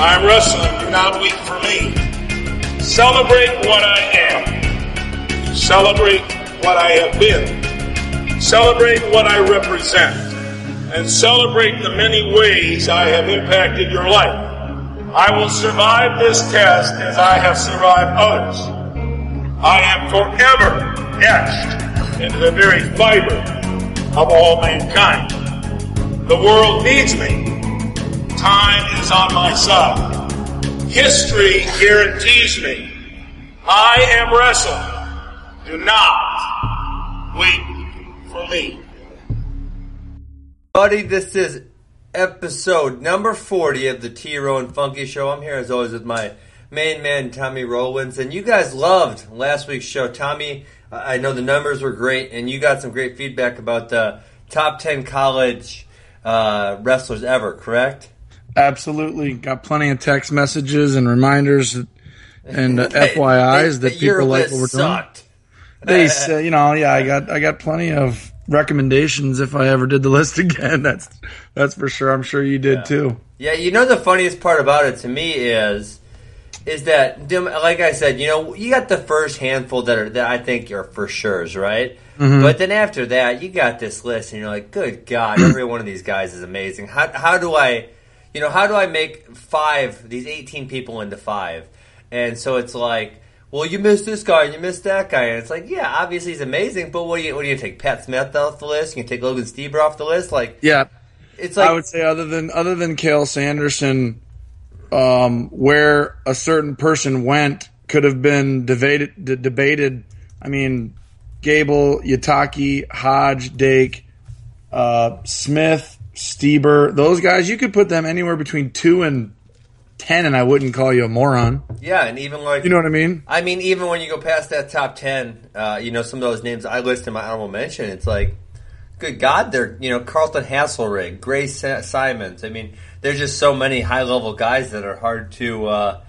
I'm wrestling. Do not weep for me. Celebrate what I am. Celebrate what I have been. Celebrate what I represent. And celebrate the many ways I have impacted your life. I will survive this test as I have survived others. I am forever etched into the very fiber of all mankind. The world needs me. Time is on my side. History guarantees me. I am wrestling. Do not wait for me. Buddy, this is episode number 40 of the T Row and Funky Show. I'm here as always with my main man, Tommy Rowlands. And you guys loved last week's show. Tommy, I know the numbers were great, and you got some great feedback about the top 10 college uh, wrestlers ever, correct? Absolutely. Got plenty of text messages and reminders and uh, FYIs that people like what we're doing. They say, you know, yeah, I got I got plenty of recommendations if I ever did the list again. That's that's for sure. I'm sure you did too. Yeah, you know the funniest part about it to me is is that like I said, you know, you got the first handful that are that I think are for sure's, right? But then after that, you got this list, and you're like, "Good God, every one of these guys is amazing." How how do I, you know, how do I make five these 18 people into five? And so it's like, well, you missed this guy and you missed that guy, and it's like, yeah, obviously he's amazing, but what do you what do you take? Pat Smith off the list? You can take Logan Stieber off the list? Like, Yeah, it's like I would say other than other than Cael Sanderson, um, where a certain person went could have been debated. D- debated. I mean, Gable, Uetake, Hodge, Dake, uh, Smith, Stieber. Those guys, you could put them anywhere between two and ten, and I wouldn't call you a moron. yeah, and even like You know what I mean? I mean, even when you go past that top ten, uh, you know some of those names I list in my honorable mention. It's like, good God, they're you know Carlton Haselrig, Grace Sa- Simons. I mean, there's just so many high level guys that are hard to. Uh,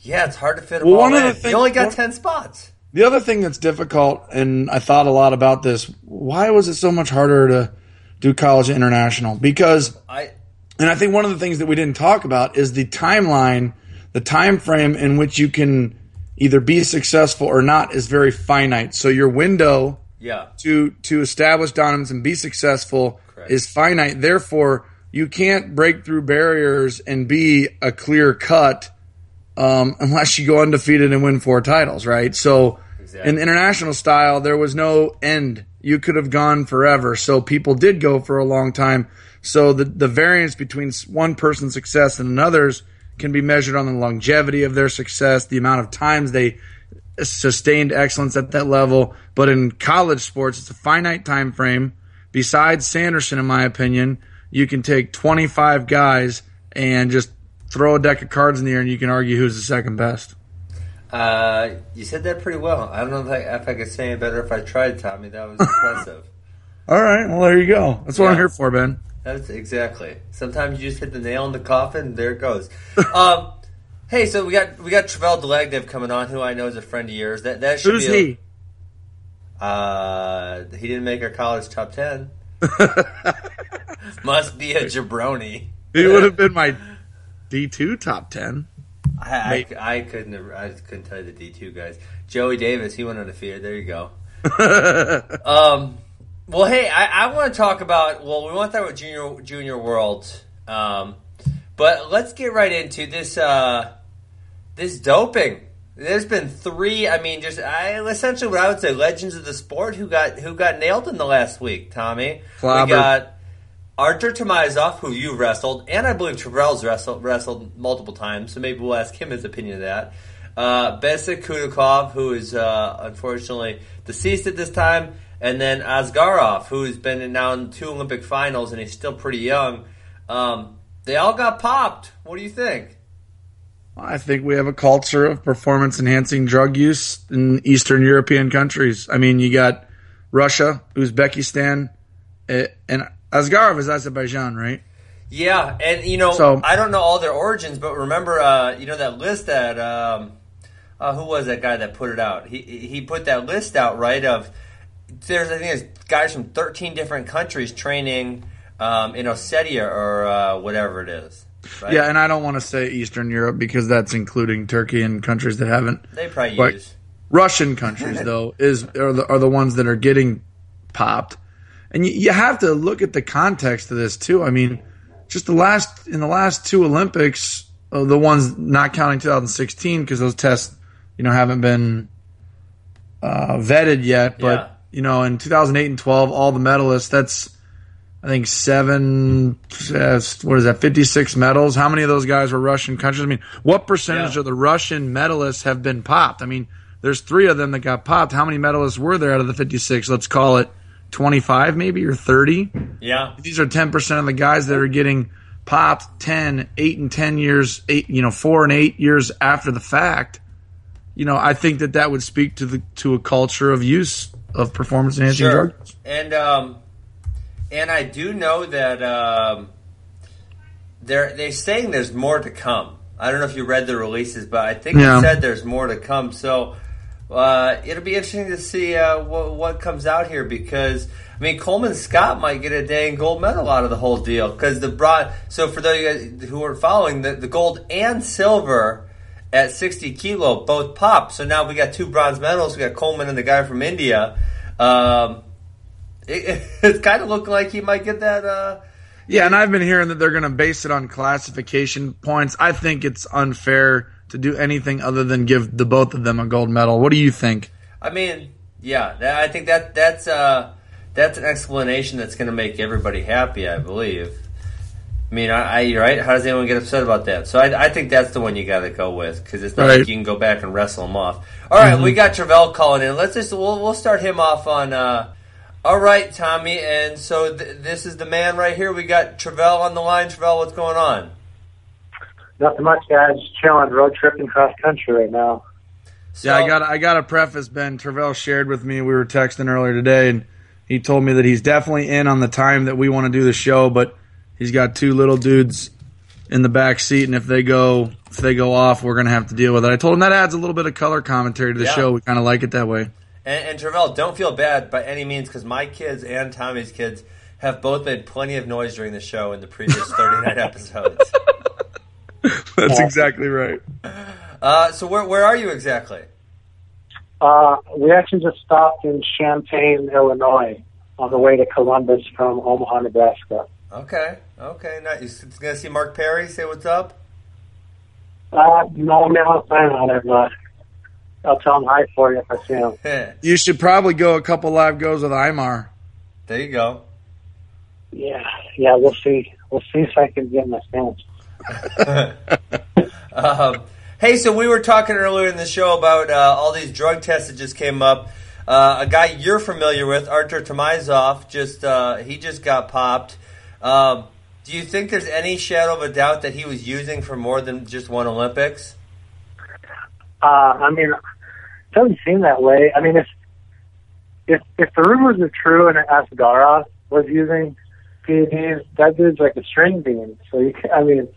yeah, it's hard to fit them Well, all one of the thing- you only got one- ten spots. The other thing that's difficult, and I thought a lot about this, why was it so much harder to do college international? Because, I and I think one of the things that we didn't talk about is the timeline, the time frame in which you can either be successful or not is very finite. So your window yeah to to establish dominance and be successful Correct. is finite. Therefore, you can't break through barriers and be a clear cut um, unless you go undefeated and win four titles, right? So, Exactly. in international style, there was no end. You could have gone forever. So people did go for a long time. So the the variance between one person's success and another's can be measured on the longevity of their success, the amount of times they sustained excellence at that level. But in college sports, it's a finite time frame. Besides Sanderson, in my opinion, you can take 25 guys and just throw a deck of cards in the air, and you can argue who's the second best. Uh, you said that pretty well. I don't know if I, if I could say it better if I tried, Tommy. That was impressive. All right, well there you go. That's what I'm here for, Ben. That's exactly. Sometimes you just hit the nail in the coffin. There it goes. um, hey, so we got we got Tervel Dlagnev coming on, who I know is a friend of yours. That that should Who's be a- he? Uh, he didn't make our college top ten. Must be a jabroni. He would have been my D2 top 10. I, I, I couldn't I couldn't tell you the D two guys. Joey Davis, he went undefeated. There you go. um, well, hey, I, I want to talk about. Well, we want to talk about junior junior world. Um, but let's get right into this. Uh, this doping. There's been three. I mean, just I, essentially what I would say legends of the sport who got who got nailed in the last week. Tommy, we got Artur Taymazov, who you wrestled, and I believe Tervel's wrestled wrestled multiple times. So maybe we'll ask him his opinion of that. Uh, Besik Kudukhov, who is uh, unfortunately deceased at this time, and then Asgarov, who's been now in two Olympic finals, and he's still pretty young. Um, they all got popped. What do you think? I think we have a culture of performance enhancing drug use in Eastern European countries. I mean, you got Russia, Uzbekistan, eh, and Asgarov is Azerbaijan, right? Yeah, and you know, So- I don't know all their origins, but remember, uh, you know that list that um, uh, who was that guy that put it out? He he put that list out right of there's I think there's guys from 13 different countries training um, in Ossetia or uh, whatever it is. Right? Yeah, and I don't want to say Eastern Europe because that's including Turkey and countries that haven't. they probably But use. Russian countries though is are the, are the ones that are getting popped, and you, you have to look at the context of this too. I mean, just the last in the last two Olympics, uh, the ones not counting 2016 because those tests, you know, haven't been uh, vetted yet. But Yeah. you know, in 2008 and 12, all the medalists. That's I think seven. Uh, what is that? 56 medals. How many of those guys were Russian countries? I mean, what percentage Yeah. of the Russian medalists have been popped? I mean, there's three of them that got popped. How many medalists were there out of the 56? Let's call it 25 maybe or 30. Yeah. These are 10% of the guys that are getting popped 10, 8 and 10 years, 8, you know, 4 and 8 years after the fact. You know, I think that that would speak to the to a culture of use of performance enhancing Sure. drugs. And um, and I do know that um, they're they're saying there's more to come. I don't know if you read the releases, but I think Yeah. it said there's more to come. So uh, it'll be interesting to see uh, what, what comes out here because I mean Coleman Scott might get a dang gold medal out of the whole deal because the broad. So for those who are following, the, the gold and silver at 60 kilo both pop. So now we got two bronze medals. We got Coleman and the guy from India. Um, it, it's kind of looking like he might get that. Uh, Yeah, and I've been hearing that they're going to base it on classification points. I think it's unfair to do anything other than give the both of them a gold medal. What do you think? I mean, yeah, that, I think that that's uh, that's an explanation that's going to make everybody happy. I believe. I mean, I, I right. How does anyone get upset about that? So I, I think that's the one you got to go with because it's not Right. like you can go back and wrestle him off. All right, we got Tervel calling in. Let's just we'll we'll start him off on. Uh, all right, Tommy, and so th- this is the man right here. We got Tervel on the line. Tervel, what's going on? Nothing much, guys. Chilling, road tripping cross country right now. So, Yeah, I got I got to preface. Ben Tervel shared with me. We were texting earlier today, and he told me that he's definitely in on the time that we want to do the show, but he's got two little dudes in the back seat, and if they go if they go off, we're gonna have to deal with it. I told him that adds a little bit of color commentary to the Yeah. show. We kind of like it that way. And, and Tervel, don't feel bad by any means because my kids and Tommy's kids have both made plenty of noise during the show in the previous 39 episodes. That's exactly right. Uh, so where where are you exactly? Uh, we actually just stopped in Champaign, Illinois, on the way to Columbus from Omaha, Nebraska. Okay, okay, nice. You gonna see Mark Perry? Say what's up. Uh, no, I'm not planning on it, but I'll tell him hi for you if I see him. You should probably go a couple live goes with Imar. There you go. Yeah, yeah, we'll see. We'll see if I can get my stance. Um, hey, so we were talking earlier in the show about uh, all these drug tests that just came up. Uh, a guy you're familiar with, Artur Taymazov, just uh, he just got popped. Um, do you think there's any shadow of a doubt that he was using for more than just one Olympics? Uh, I mean, it doesn't seem that way. I mean, if if if the rumors are true and Asgara was using PEDs, that dude's like a string bean. So you, can, I mean,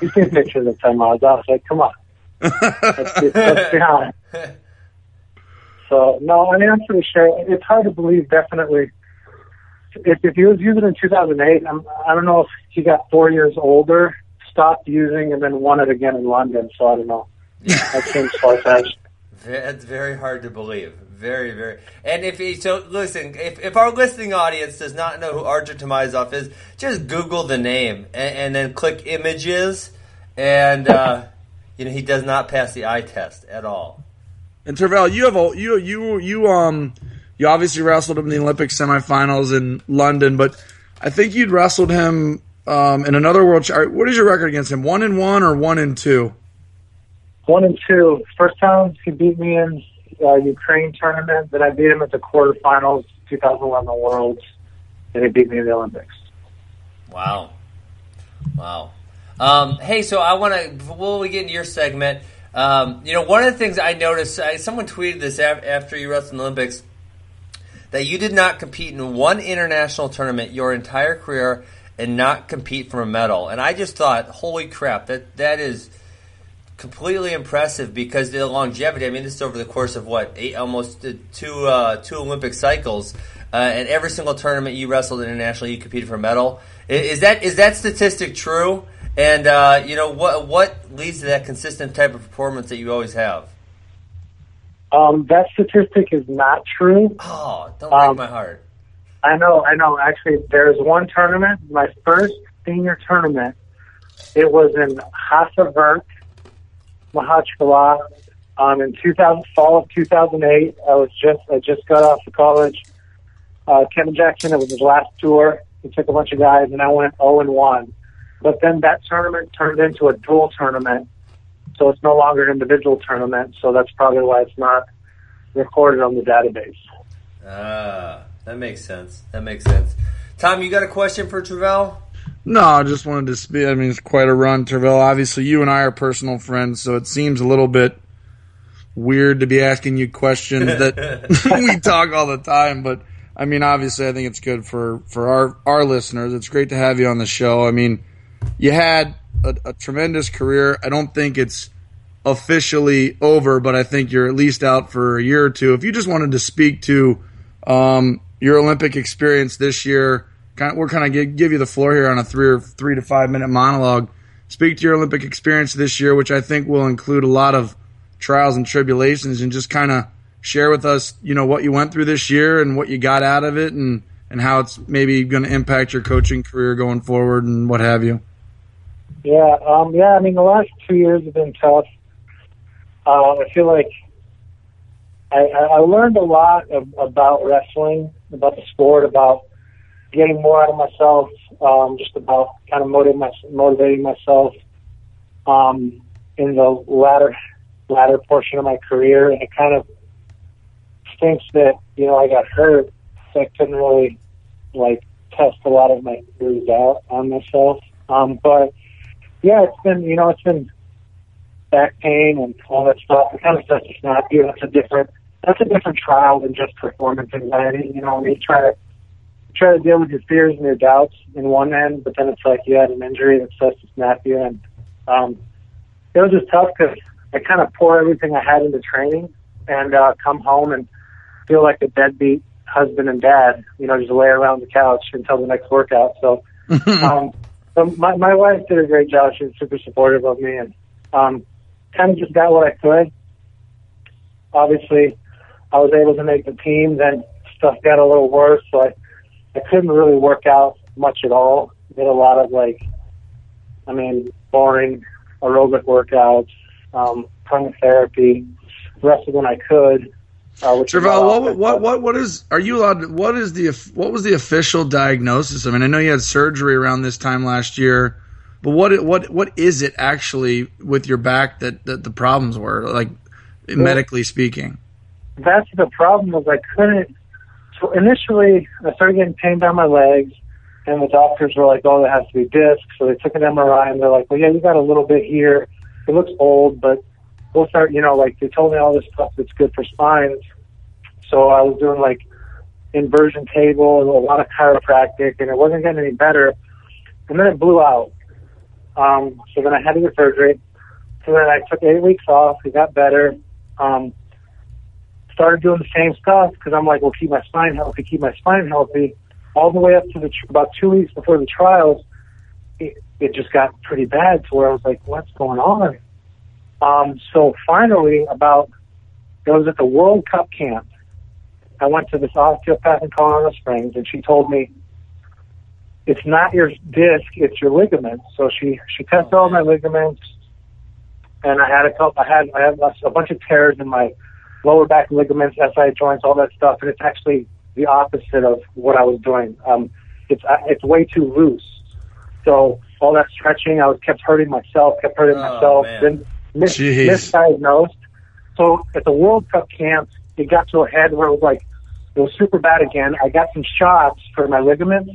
you see pictures of Tim Oz. I was like, come on, let's be, let's be honest. So no, I mean, I'm pretty sure. It's hard to believe. Definitely, if if he was using it in 2008, I'm, I don't know if he got four years older, stopped using, and then won it again in London. So I don't know. Yeah. That seems far fetched. It's very hard to believe. Very, very. And if he, so, listen, if, if our listening audience does not know who Artur Taymazov is, just Google the name and, and then click images, and uh, you know he does not pass the eye test at all. And Tervel, you have a you you you um you obviously wrestled him in the Olympic semifinals in London, but I think you'd wrestled him um, in another world. Ch- what is your record against him? One and one or one and two? One and two. First time he beat me in uh, Ukraine tournament. Then I beat him at the quarterfinals, 2011 Worlds, and he beat me in the Olympics. Wow, wow. Um, hey, so I want to before we get into your segment. Um, you know, one of the things I noticed, I, someone tweeted this af- after you wrestled in the Olympics, that you did not compete in one international tournament your entire career and not compete for a medal. And I just thought, holy crap, that that is completely impressive because the longevity. I mean, this is over the course of what eight, almost two uh, two Olympic cycles, uh, and every single tournament you wrestled internationally, you competed for a medal. Is that is that statistic true? And uh, you know what what leads to that consistent type of performance that you always have? Um, that statistic is not true. Oh, don't break Um, my heart. I know, I know. Actually, there's one tournament, my first senior tournament. It was in Khasavyurt, Makhachkala, um, in 2000, fall of 2008. I was just, I just got off of college. Uh, Kevin Jackson, it was his last tour. He took a bunch of guys, and I went 0 and 1. But then that tournament turned into a dual tournament, so it's no longer an individual tournament. So that's probably why it's not recorded on the database. Ah, that makes sense. That makes sense. Tom, you got a question for Tervel? No, I just wanted to speak. I mean, it's quite a run, Tervel. Obviously, you and I are personal friends, so it seems a little bit weird to be asking you questions that we talk all the time. But I mean, obviously, I think it's good for for our our listeners. It's great to have you on the show. I mean, you had a, a tremendous career. I don't think it's officially over, but I think you're at least out for a year or two. If you just wanted to speak to um, your Olympic experience this year, we're kind of give, give you the floor here on a three or three to five minute monologue. Speak to your Olympic experience this year, which I think will include a lot of trials and tribulations, and just kind of share with us, you know, what you went through this year and what you got out of it, and and how it's maybe going to impact your coaching career going forward and what have you. Yeah, um, yeah. I mean, the last two years have been tough. Uh, I feel like I, I learned a lot of, about wrestling, about the sport, about getting more out of myself, um, just about kind of motivating, my, motivating myself um, in the latter latter portion of my career, and it kind of stinks that you know I got hurt, so I couldn't really like test a lot of my theories out on myself. Um, but yeah, it's been you know it's been back pain and all that stuff. It kind of starts to snap you. That's a different that's a different trial than just performance anxiety. You know, when you try to try to deal with your fears and your doubts in one end, but then it's like you had an injury that starts to snap you, and um, it was just tough because I kind of pour everything I had into training and uh, come home and feel like a deadbeat husband and dad. You know, just lay around the couch until the next workout. So. um, so my my wife did a great job. She was super supportive of me, and um, kind of just got what I could. Obviously, I was able to make the team. Then stuff got a little worse, so I I couldn't really work out much at all. Did a lot of like, I mean, boring aerobic workouts, um, of therapy, wrestled when I could. Uh, Tervel, what, often, what what what is are you allowed? To, what is the what was the official diagnosis? I mean, I know you had surgery around this time last year, but what what what is it actually with your back that that the problems were like medically speaking? that's the problem was I couldn't. Initially, I started getting pain down my legs, and the doctors were like, "Oh, that has to be disc." So they took an MRI, and they're like, "Well, yeah, you got a little bit here. It looks old, but we'll start." You know, like they told me all this stuff that's good for spines. So I was doing like inversion table and a lot of chiropractic, and it wasn't getting any better. And then it blew out. Um, so then I had to get surgery. So then I took eight weeks off. It got better. Um, started doing the same stuff because I'm like, well, keep my spine healthy, keep my spine healthy. All the way up to the tr- about two weeks before the trials, it, it just got pretty bad to where I was like, what's going on? Um, so finally, about it was at the World Cup camp. I went to this osteopath in Colorado Springs, and she told me it's not your disc, it's your ligaments. So she she tested all my ligaments, and I had a couple. I had I had a bunch of tears in my lower back ligaments, SI joints, all that stuff, and it's actually the opposite of what I was doing. Um, it's uh, it's way too loose. So all that stretching, I was kept hurting myself, kept hurting Oh, myself, man. then mis- Jeez. misdiagnosed. So at the World Cup camp, it got to a head where it was like it was super bad again. I got some shots for my ligaments,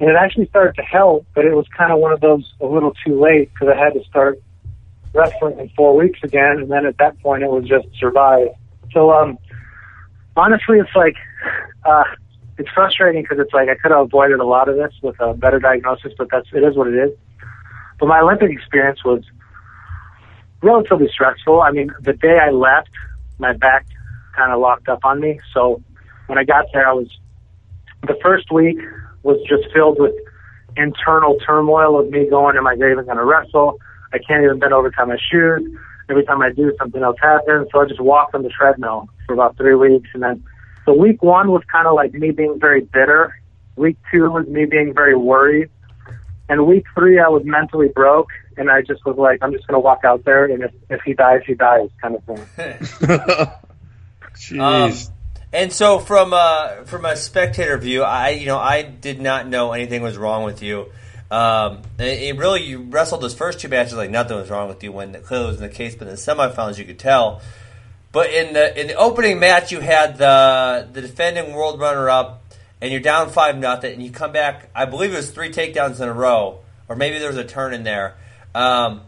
and it actually started to help, but it was kind of one of those a little too late because I had to start wrestling in four weeks again, and then at that point it was just survive. So um, honestly, it's like uh, it's frustrating because it's like I could have avoided a lot of this with a better diagnosis, but that's it is what it is. But my Olympic experience was relatively stressful. I mean, the day I left, my back kind of locked up on me. So when I got there, I was the first week was just filled with internal turmoil of me going, am I even going to wrestle? I can't even bend over to tie my shoes. Every time I do, something else happens. So I just walked on the treadmill for about three weeks. And then, so week one was kind of like me being very bitter. Week two was me being very worried. And week three, I was mentally broke. And I just was like, I'm just going to walk out there. And if, if he dies, he dies kind of thing. Jeez. Um, and so from a from a spectator view, I you know I did not know anything was wrong with you. Um, it really you wrestled those first two matches like nothing was wrong with you when it clearly was in the case, but in the semifinals you could tell. But in the in the opening match, you had the the defending world runner up, and you're down five nothing, and you come back. I believe it was three takedowns in a row, or maybe there was a turn in there. Um,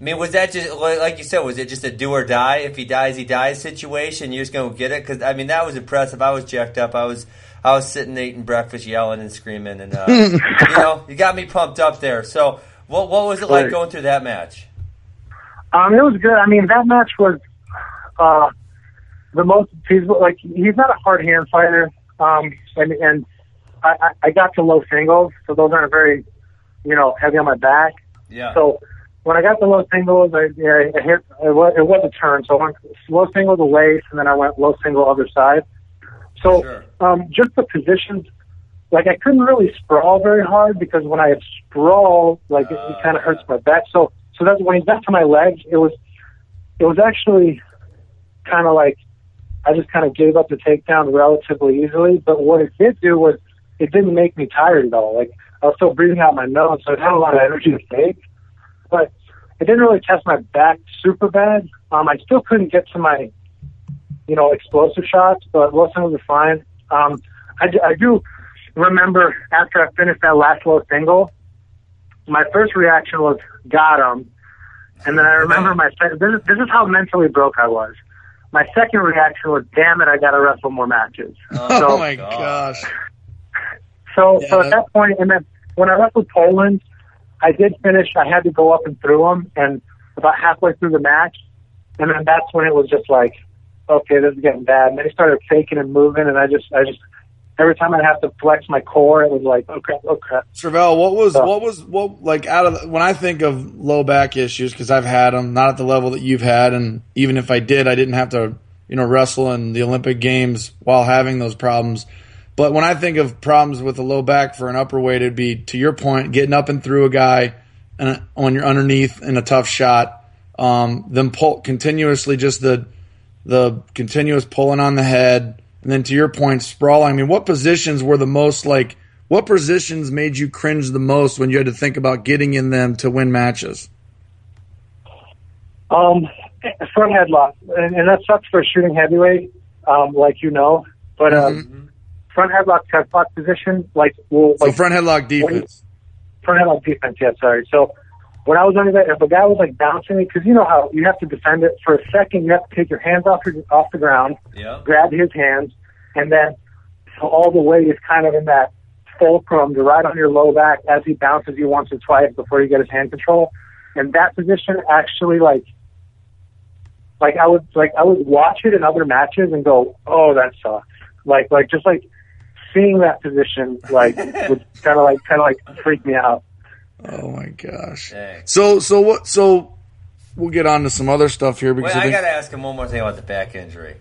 I mean, was that just like you said? Was it just a do or die? If he dies, he dies situation. You're just gonna get it because I mean that was impressive. I was jacked up. I was I was sitting eating breakfast, yelling and screaming, and uh, you know you got me pumped up there. So what what was it like going through that match? Um, it was good. I mean, that match was uh, the most feasible. Like he's not a hard hand fighter, um, and and I, I I got to low singles, so those aren't very, you know, heavy on my back. Yeah. So when I got the low singles, I, yeah, I hit it was, it was a turn. So I went low single to waist, and then I went low single other side. So Sure. Um, just the positions, like I couldn't really sprawl very hard because when I sprawl, like it, it kind of hurts my back. So so that's when he got to my legs, it was it was actually kind of like I just kind of gave up the takedown relatively easily. But what it did do was it didn't make me tired at all. Like I was still breathing out my nose, so I had a lot of energy to take. But it didn't really test my back super bad. Um, I still couldn't get to my, you know, explosive shots, but most of them were fine. Um, I, I do remember after I finished that last low single, my first reaction was got him, and then I remember my second. This is, this is how mentally broke I was. My second reaction was, "Damn it, I got to wrestle more matches." oh So- my gosh. So, Yeah, so at that point, and then when I wrestled Poland, I did finish. I had to go up and through him, and about halfway through the match, and then that's when it was just like, okay, this is getting bad. And they started faking and moving, and I just, I just, every time I'd have to flex my core, it was like, oh crap, oh crap. Tervel, what was So- what was what like out of the, when I think of low back issues because I've had them, not at the level that you've had, and even if I did, I didn't have to you know wrestle in the Olympic Games while having those problems. But when I think of problems with a low back for an upper weight, it'd be to your point, getting up and through a guy, and when you're underneath in a tough shot, um, them pull continuously, just the the continuous pulling on the head, and then to your point, sprawling. I mean, what positions were the most like? What positions made you cringe the most when you had to think about getting in them to win matches? Um, front headlock, and, and that sucks for a shooting heavyweight, um, like you know. But um, front headlock, headlock position, like, will So like front headlock defense. front headlock defense. Yeah, sorry. So when I was under that, if a guy was like bouncing me, because you know how you have to defend it for a second, you have to take your hands off your, off the ground, Yeah. grab his hands, and then so all the weight is kind of in that fulcrum to right on your low back as he bounces you once or twice before you get his hand control. And that position actually like like I would like I would watch it in other matches and go, Oh, that sucks. Like like just like seeing that position like would kinda like kinda like freak me out. Oh my gosh. Dang. So so what? So we'll get on to some other stuff here because Wait, I I got to ask him one more thing about the back injury.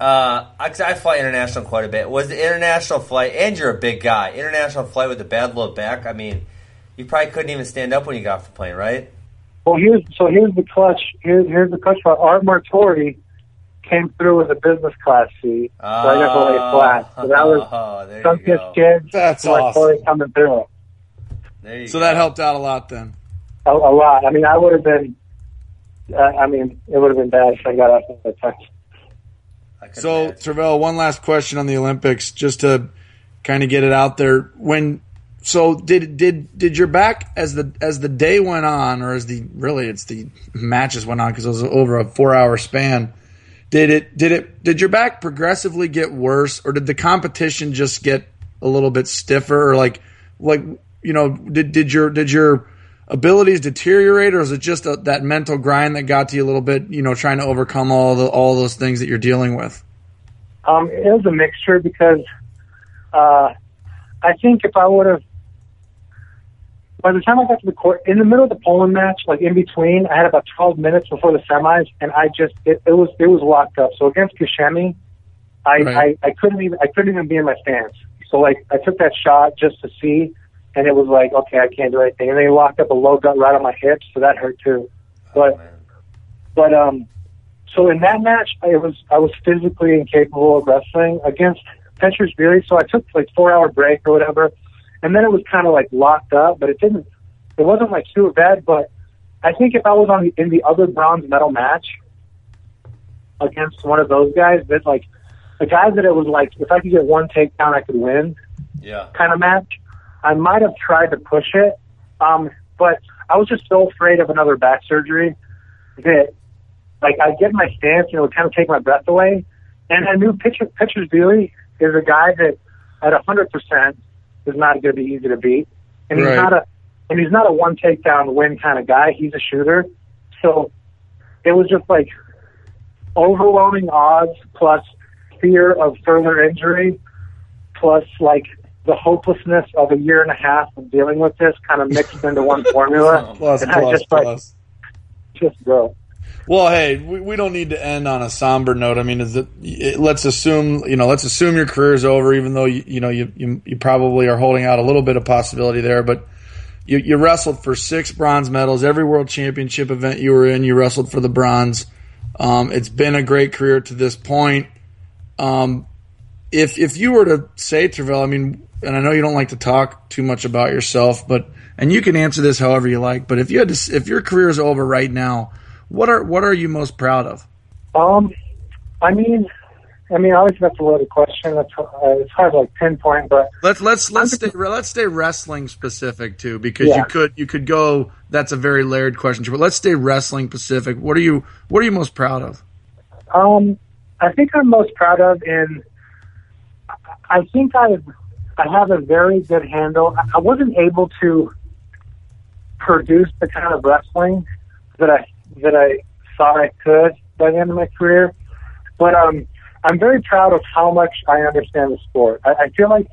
Uh, I, 'cause I fly international quite a bit. Was the international flight, and you're a big guy, international flight with a bad low back? I mean, you probably couldn't even stand up when you got off the plane, right? Well here's so here's the clutch here's here's the clutch part. Art Martori came through with a business class seat. So I got to lay flat. So that was Oh, there some you kids go. kids. That's Martori awesome. coming through. There you so go. that helped out a lot then. a, a lot. I mean, I would have been. Uh, I mean, it would have been bad if I got off that time. I could So imagine. Tervel, one last question on the Olympics, just to kind of get it out there. When so did did did your back as the as the day went on, or as the really it's the matches went on because it was over a four hour span. Did it did it did your back progressively get worse, or did the competition just get a little bit stiffer, or like like you know did did your did your abilities deteriorate, or is it just a, that mental grind that got to you a little bit? You know, trying to overcome all the all those things that you're dealing with. Um, it was a mixture because uh, I think if I would have, by the time I got to the court, in the middle of the Poland match, like in between, I had about 12 minutes before the semis, and I just it, it was it was locked up. So against Ghasemi, I, Right. I I couldn't even I couldn't even be in my stance. So like I took that shot just to see, and it was like okay, I can't do anything. And they locked up a low gut right on my hips, so that hurt too. But but um, so in that match, I was I was physically incapable of wrestling against Petriashvili. So I took like four hour break or whatever, and then it was kind of like locked up, but it didn't. It wasn't like super bad, but I think if I was on the, in the other bronze medal match against one of those guys, that like the guy that it was like if I could get one takedown, I could win Yeah. kind of match. I might have tried to push it, um, but I was just so afraid of another back surgery that, like, I get my stance, you know, it would kind of take my breath away. And I knew Pitcher Petriashvili is a guy that, at a hundred percent, is not going to be easy to beat, and he's Right. not a and he's not a one takedown win kind of guy. He's a shooter, so it was just like overwhelming odds plus fear of further injury plus like the hopelessness of a year and a half of dealing with this kind of mixed into one formula. Plus, And I plus, just, like- Just bro. Well, hey, we, we don't need to end on a somber note. I mean, is it, it, let's assume you know, let's assume your career is over, even though you you know you, you you probably are holding out a little bit of possibility there. But you you wrestled for six bronze medals. Every world championship event you were in, you wrestled for the bronze. Um, it's been a great career to this point. Um, if if you were to say Tervel, I mean, and I know you don't like to talk too much about yourself, but and you can answer this however you like. But if you had to, if your career is over right now, what are what are you most proud of? Um, I mean, I mean, obviously that's a loaded question. That's uh, it's hard to like pinpoint, but Let's let's let's stay let's stay wrestling specific too, because Yeah. you could you could go. That's a very layered question, but let's stay wrestling specific. What are you what are you most proud of? Um, I think I'm most proud of in. I think I I have a very good handle. I- wasn't able to produce the kind of wrestling that I that I thought I could by the end of my career, but um, I'm very proud of how much I understand the sport. I, I feel like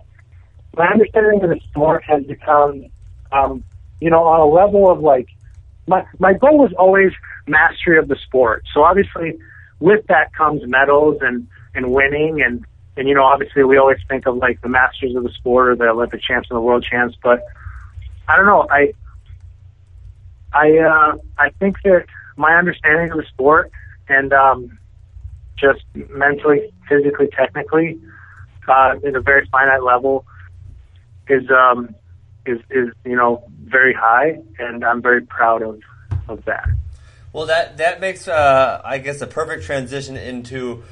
my understanding of the sport has become, um, you know, on a level of like my my goal was always mastery of the sport. So obviously, with that comes medals and and winning and and you know obviously we always think of like the masters of the sport or the Olympic champs and the world champs, but I don't know. I I uh, I think that my understanding of the sport and um, just mentally, physically, technically, uh, at a very finite level, is um, is is you know very high, and I'm very proud of of that. Well, that that makes, uh, I guess, a perfect transition into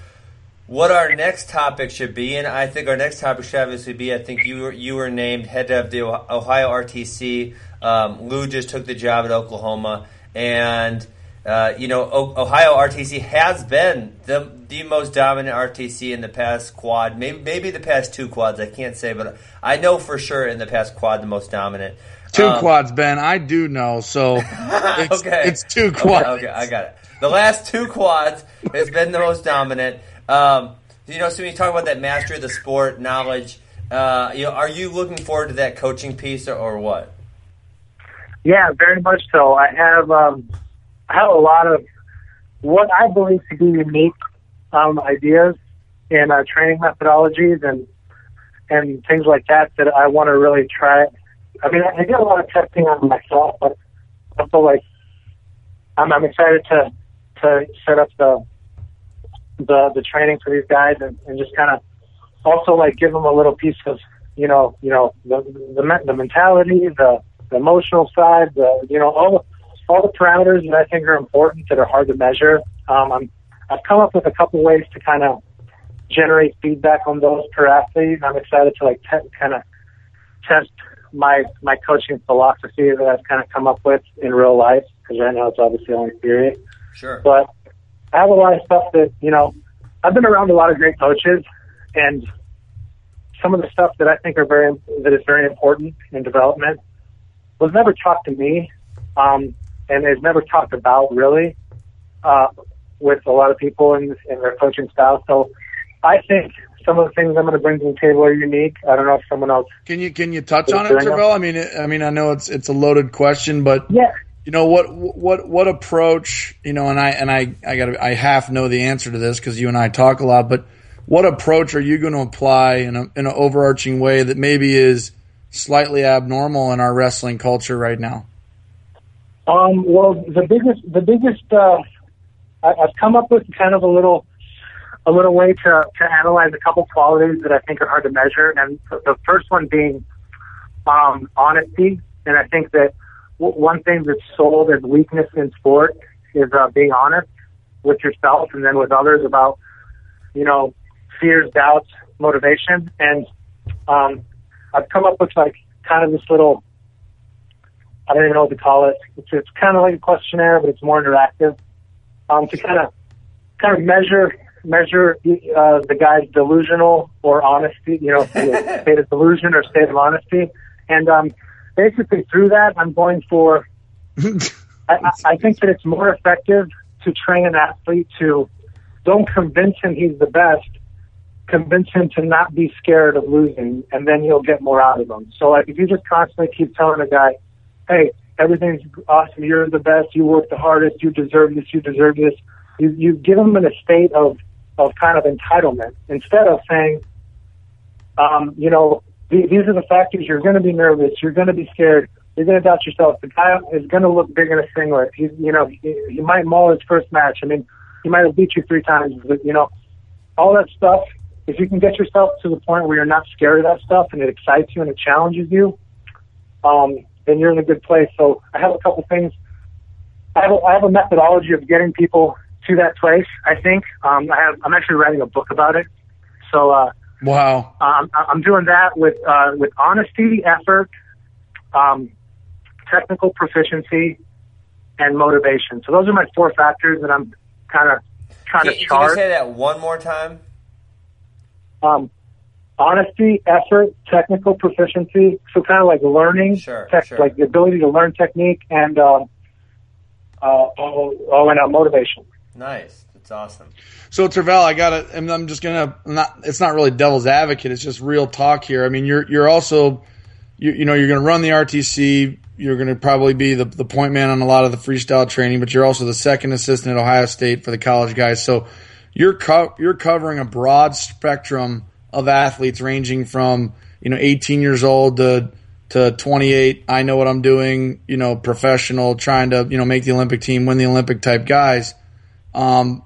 what our next topic should be, and I think our next topic should obviously be. I think you were you were named head of the Ohio RTC. Um, Lou just took the job at Oklahoma, and uh, you know o- Ohio RTC has been the the most dominant RTC in the past quad, maybe maybe the past two quads. I can't say, but I know for sure in the past quad the most dominant. Two Um, quads, Ben. I do know. So it's, okay. it's two Okay, quads. Okay, I got it. The last two quads has been the most dominant. Um, you know, so when you talk about that mastery of the sport, knowledge, uh, you know, are you looking forward to that coaching piece or, or what? Yeah, very much so. I have um, I have a lot of what I believe to be unique um, ideas and uh, training methodologies and and things like that that I want to really try. I mean, I, I a lot of testing on myself, but I feel like I'm, I'm excited to to set up the the the training for these guys and, and just kind of also like give them a little piece of you know you know the the, the mentality the the emotional side, the you know all the all the parameters that I think are important that are hard to measure. Um, I'm I've come up with a couple ways to kind of generate feedback on those per athlete. I'm excited to like te- kind of test my my coaching philosophy that I've kind of come up with in real life because right now it's obviously only theory. Sure. But I have a lot of stuff that you know I've been around a lot of great coaches and some of the stuff that I think are very that is very important in development was never talked to me, um, and is never talked about really uh, with a lot of people in, in their coaching style. So I think some of the things I'm going to bring to the table are unique. I don't know if someone else. Can you can you touch on it, Tervel? I mean, I mean, I know it's it's a loaded question, but yeah, you know what what what approach? You know, and I and I I got I half know the answer to this because you and I talk a lot, but what approach are you going to apply in a in an overarching way that maybe is slightly abnormal in our wrestling culture right now? Um, well, the biggest the biggest uh, I, I've come up with kind of a little a little way to, to analyze a couple qualities that I think are hard to measure. And the first one being um, honesty. And I think that one thing that's sold as weakness in sport is uh, being honest with yourself and then with others about, you know, fears, doubts, motivation. And um, I've come up with like kind of this little, I don't even know what to call it. It's, it's kind of like a questionnaire, but it's more interactive um, to kind of kind of measure measure uh, the guy's delusional or honesty, you know, state of delusion or state of honesty. And um, basically through that, I'm going for, I, I think that it's more effective to train an athlete to don't convince him he's the best, convince him to not be scared of losing, and then you'll get more out of him. So like if you just constantly keep telling a guy, hey, everything's awesome, you're the best, you work the hardest, you deserve this, you deserve this, you, you give him in a state of of kind of entitlement instead of saying, um, you know, these are the factors. You're going to be nervous. You're going to be scared. You're going to doubt yourself. The guy is going to look big in a singlet. He's, you know, he, he might maul his first match. I mean, he might have beat you three times, but you know, all that stuff. If you can get yourself to the point where you're not scared of that stuff and it excites you and it challenges you, um, then you're in a good place. So I have a couple things. I have a, I have a methodology of getting people to that place. I think um, I have. I'm actually writing a book about it. So uh, wow, um, I'm doing that with uh, with honesty, effort, um, technical proficiency, and motivation. So those are my four factors that I'm kind of trying can, to chart. Can you say that one more time? Um, honesty, effort, technical proficiency. So kind of like learning, sure, tech, sure. like the ability to learn technique and. Uh, uh, oh, oh, and uh, motivation. Nice. That's awesome. So Tervel, I gotta. I'm just gonna. not. It's not really devil's advocate. It's just real talk here. I mean, you're you're also, you, you know, you're gonna run the RTC. You're gonna probably be the the point man on a lot of the freestyle training, but you're also the second assistant at Ohio State for the college guys. So you're co- you're covering a broad spectrum of athletes, ranging from you know 18 years old to to 28. I know what I'm doing. You know, professional, trying to you know make the Olympic team, win the Olympic type guys um,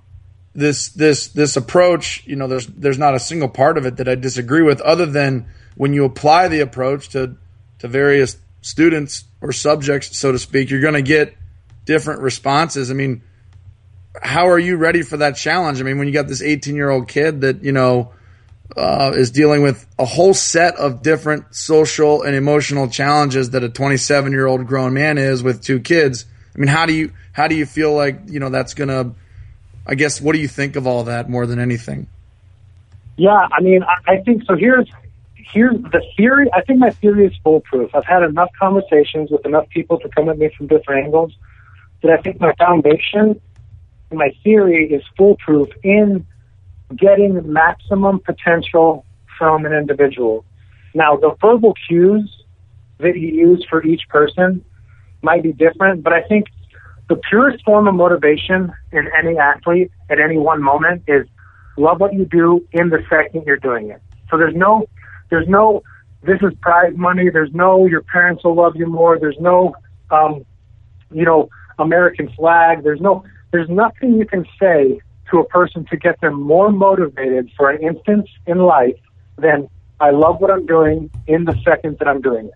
this this this approach, you know, there's there's not a single part of it that I disagree with, other than when you apply the approach to to various students or subjects, so to speak, you're going to get different responses. I mean, how are you ready for that challenge? I mean, when you got this 18 year old kid that you know uh, is dealing with a whole set of different social and emotional challenges that a 27 year old grown man is with two kids. I mean, how do you how do you feel like you know that's going to I guess what do you think of all that more than anything? Yeah, I mean, I, think so. Here's here's the theory. I think my theory is foolproof. I've had enough conversations with enough people to come at me from different angles that I think my foundation, my theory is foolproof in getting maximum potential from an individual. Now, the verbal cues that you use for each person might be different, but I think the purest form of motivation in any athlete at any one moment is love what you do in the second you're doing it. So there's no, there's no, this is prize money. There's no, your parents will love you more. There's no, um, you know, American flag. There's no, there's nothing you can say to a person to get them more motivated for an instance in life than I love what I'm doing in the second that I'm doing it.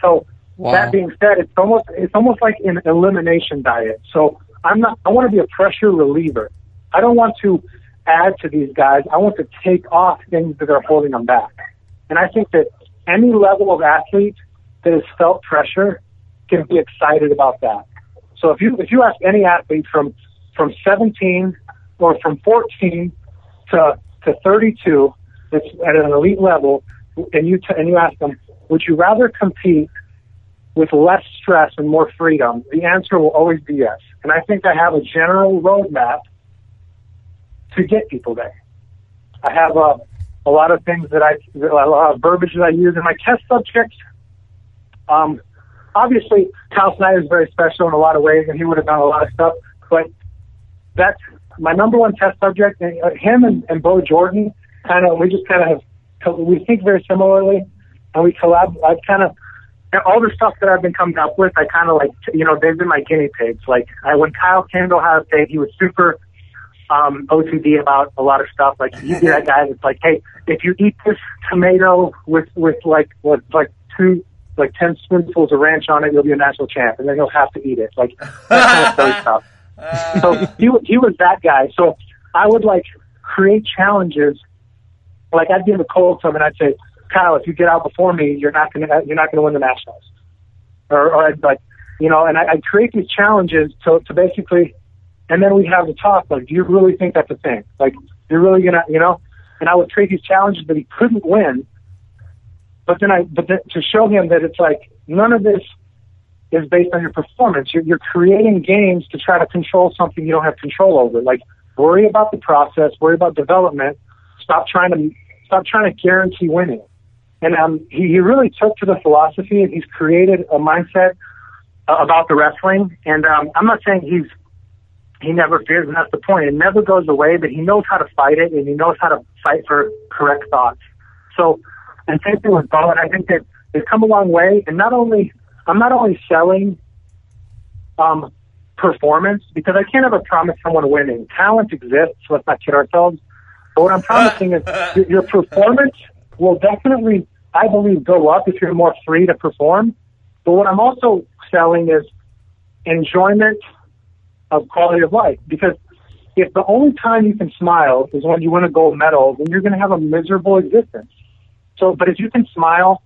So Wow. That being said, it's almost it's almost like an elimination diet. So I'm not. I want to be a pressure reliever. I don't want to add to these guys. I want to take off things that are holding them back. And I think that any level of athlete that has felt pressure can be excited about that. So if you if you ask any athlete from from 17 or from 14 to to 32 that's at an elite level, and you t- and you ask them, would you rather compete with less stress and more freedom? The answer will always be yes. And I think I have a general roadmap to get people there. I have a, a lot of things that I, a lot of verbiage that I use in my test subjects. Um, obviously, Kyle Snyder is very special in a lot of ways, and he would have done a lot of stuff. But that's my number one test subject. And, uh, him and, and Bo Jordan, kind of, we just kind of have, we think very similarly, and we collab. I've kind of all the stuff that I've been coming up with, I kind of like, you know, they've been my guinea pigs. Like, I, when Kyle came to Ohio State, he was super um, OCD about a lot of stuff. Like, he'd be that guy that's like, hey, if you eat this tomato with with like with like two like ten spoonfuls of ranch on it, you'll be a national champ, and then you'll have to eat it. Like that kind of stuff. So he he was that guy. So I would like create challenges. Like I'd give a cold to him, and I'd say, Kyle, if you get out before me, you're not gonna you're not gonna win the nationals. Or, or I'd like, you know, and I, I'd create these challenges to to basically, and then we have the talk. Like, do you really think that's a thing? Like, you're really gonna, you know? And I would create these challenges that he couldn't win. But then I, but then to show him that it's like none of this is based on your performance. You're, you're creating games to try to control something you don't have control over. Like, worry about the process, worry about development. Stop trying to stop trying to guarantee winning. And um, he, he really took to the philosophy and he's created a mindset uh, about the wrestling. And um, I'm not saying he's he never fears, and that's the point. It never goes away, but he knows how to fight it, and he knows how to fight for correct thoughts. So, and same thing with Bo, and I think that they've come a long way. And not only I'm not only selling um, performance because I can't ever promise someone winning. Talent exists. So let's not kid ourselves. But what I'm promising is your, your performance will definitely I believe, go up if you're more free to perform. But what I'm also selling is enjoyment of quality of life. Because if the only time you can smile is when you win a gold medal, then you're going to have a miserable existence. So, but if you can smile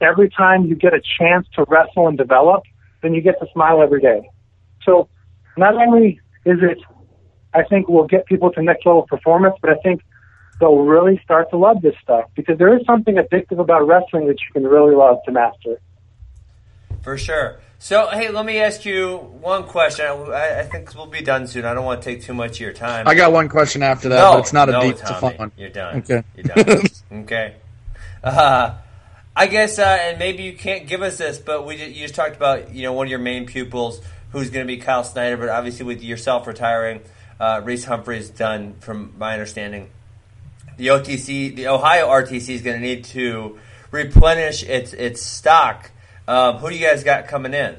every time you get a chance to wrestle and develop, then you get to smile every day. So, not only is it, I think, will get people to next level performance, but I think they'll really start to love this stuff because there is something addictive about wrestling that you can really love to master. For sure. So, hey, let me ask you one question. I, I think we'll be done soon. I don't want to take too much of your time. I got one question after that, no, but it's not a deep, Tommy, it's a fun one. You're done. Okay. You're done. okay. Uh, I guess, uh, and maybe you can't give us this, but we you just talked about you know one of your main pupils who's going to be Kyle Snyder, but obviously with yourself retiring, uh, Reece Humphrey's done, from my understanding the OTC, the Ohio RTC is going to need to replenish its its stock. Um, who do you guys got coming in?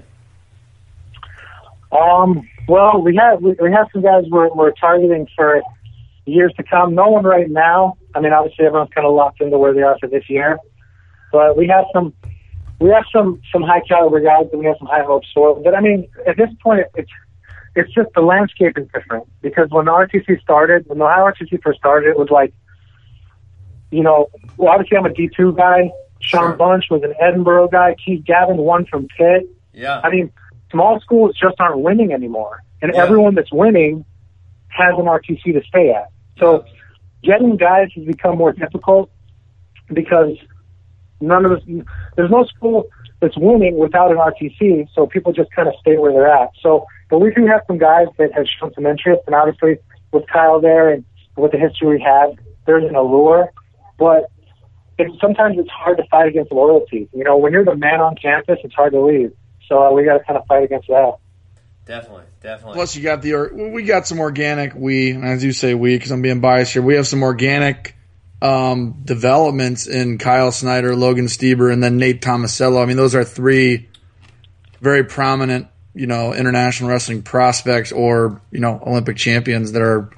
Um, well, we have we, we have some guys we're, we're targeting for years to come. No one right now. I mean, obviously everyone's kind of locked into where they are for this year, but we have some we have some some high caliber guys and we have some high hopes for. But I mean, at this point, it's it's just the landscape is different because when the RTC started, when the Ohio RTC first started, it was like you know, well, obviously I'm a D2 guy. Sean Sure. Bunch was an Edinboro guy. Keith Gavin won from Pitt. Yeah. I mean, small schools just aren't winning anymore. And Yeah. everyone that's winning has an RTC to stay at. So getting guys has become more difficult because none of us, there's no school that's winning without an RTC, so people just kind of stay where they're at. So, but we do have some guys that have shown some interest, and obviously with Kyle there and with the history we have, there's an allure, but it's, sometimes it's hard to fight against loyalty. You know, when you're the man on campus, it's hard to leave. So uh, we got to kind of fight against that. Definitely, definitely. Plus, you got the or- we got some organic. We, and I do say we because I'm being biased here. We have some organic um, developments in Kyle Snyder, Logan Stieber, and then Nate Tomasello. I mean, those are three very prominent, you know, international wrestling prospects or you know Olympic champions that are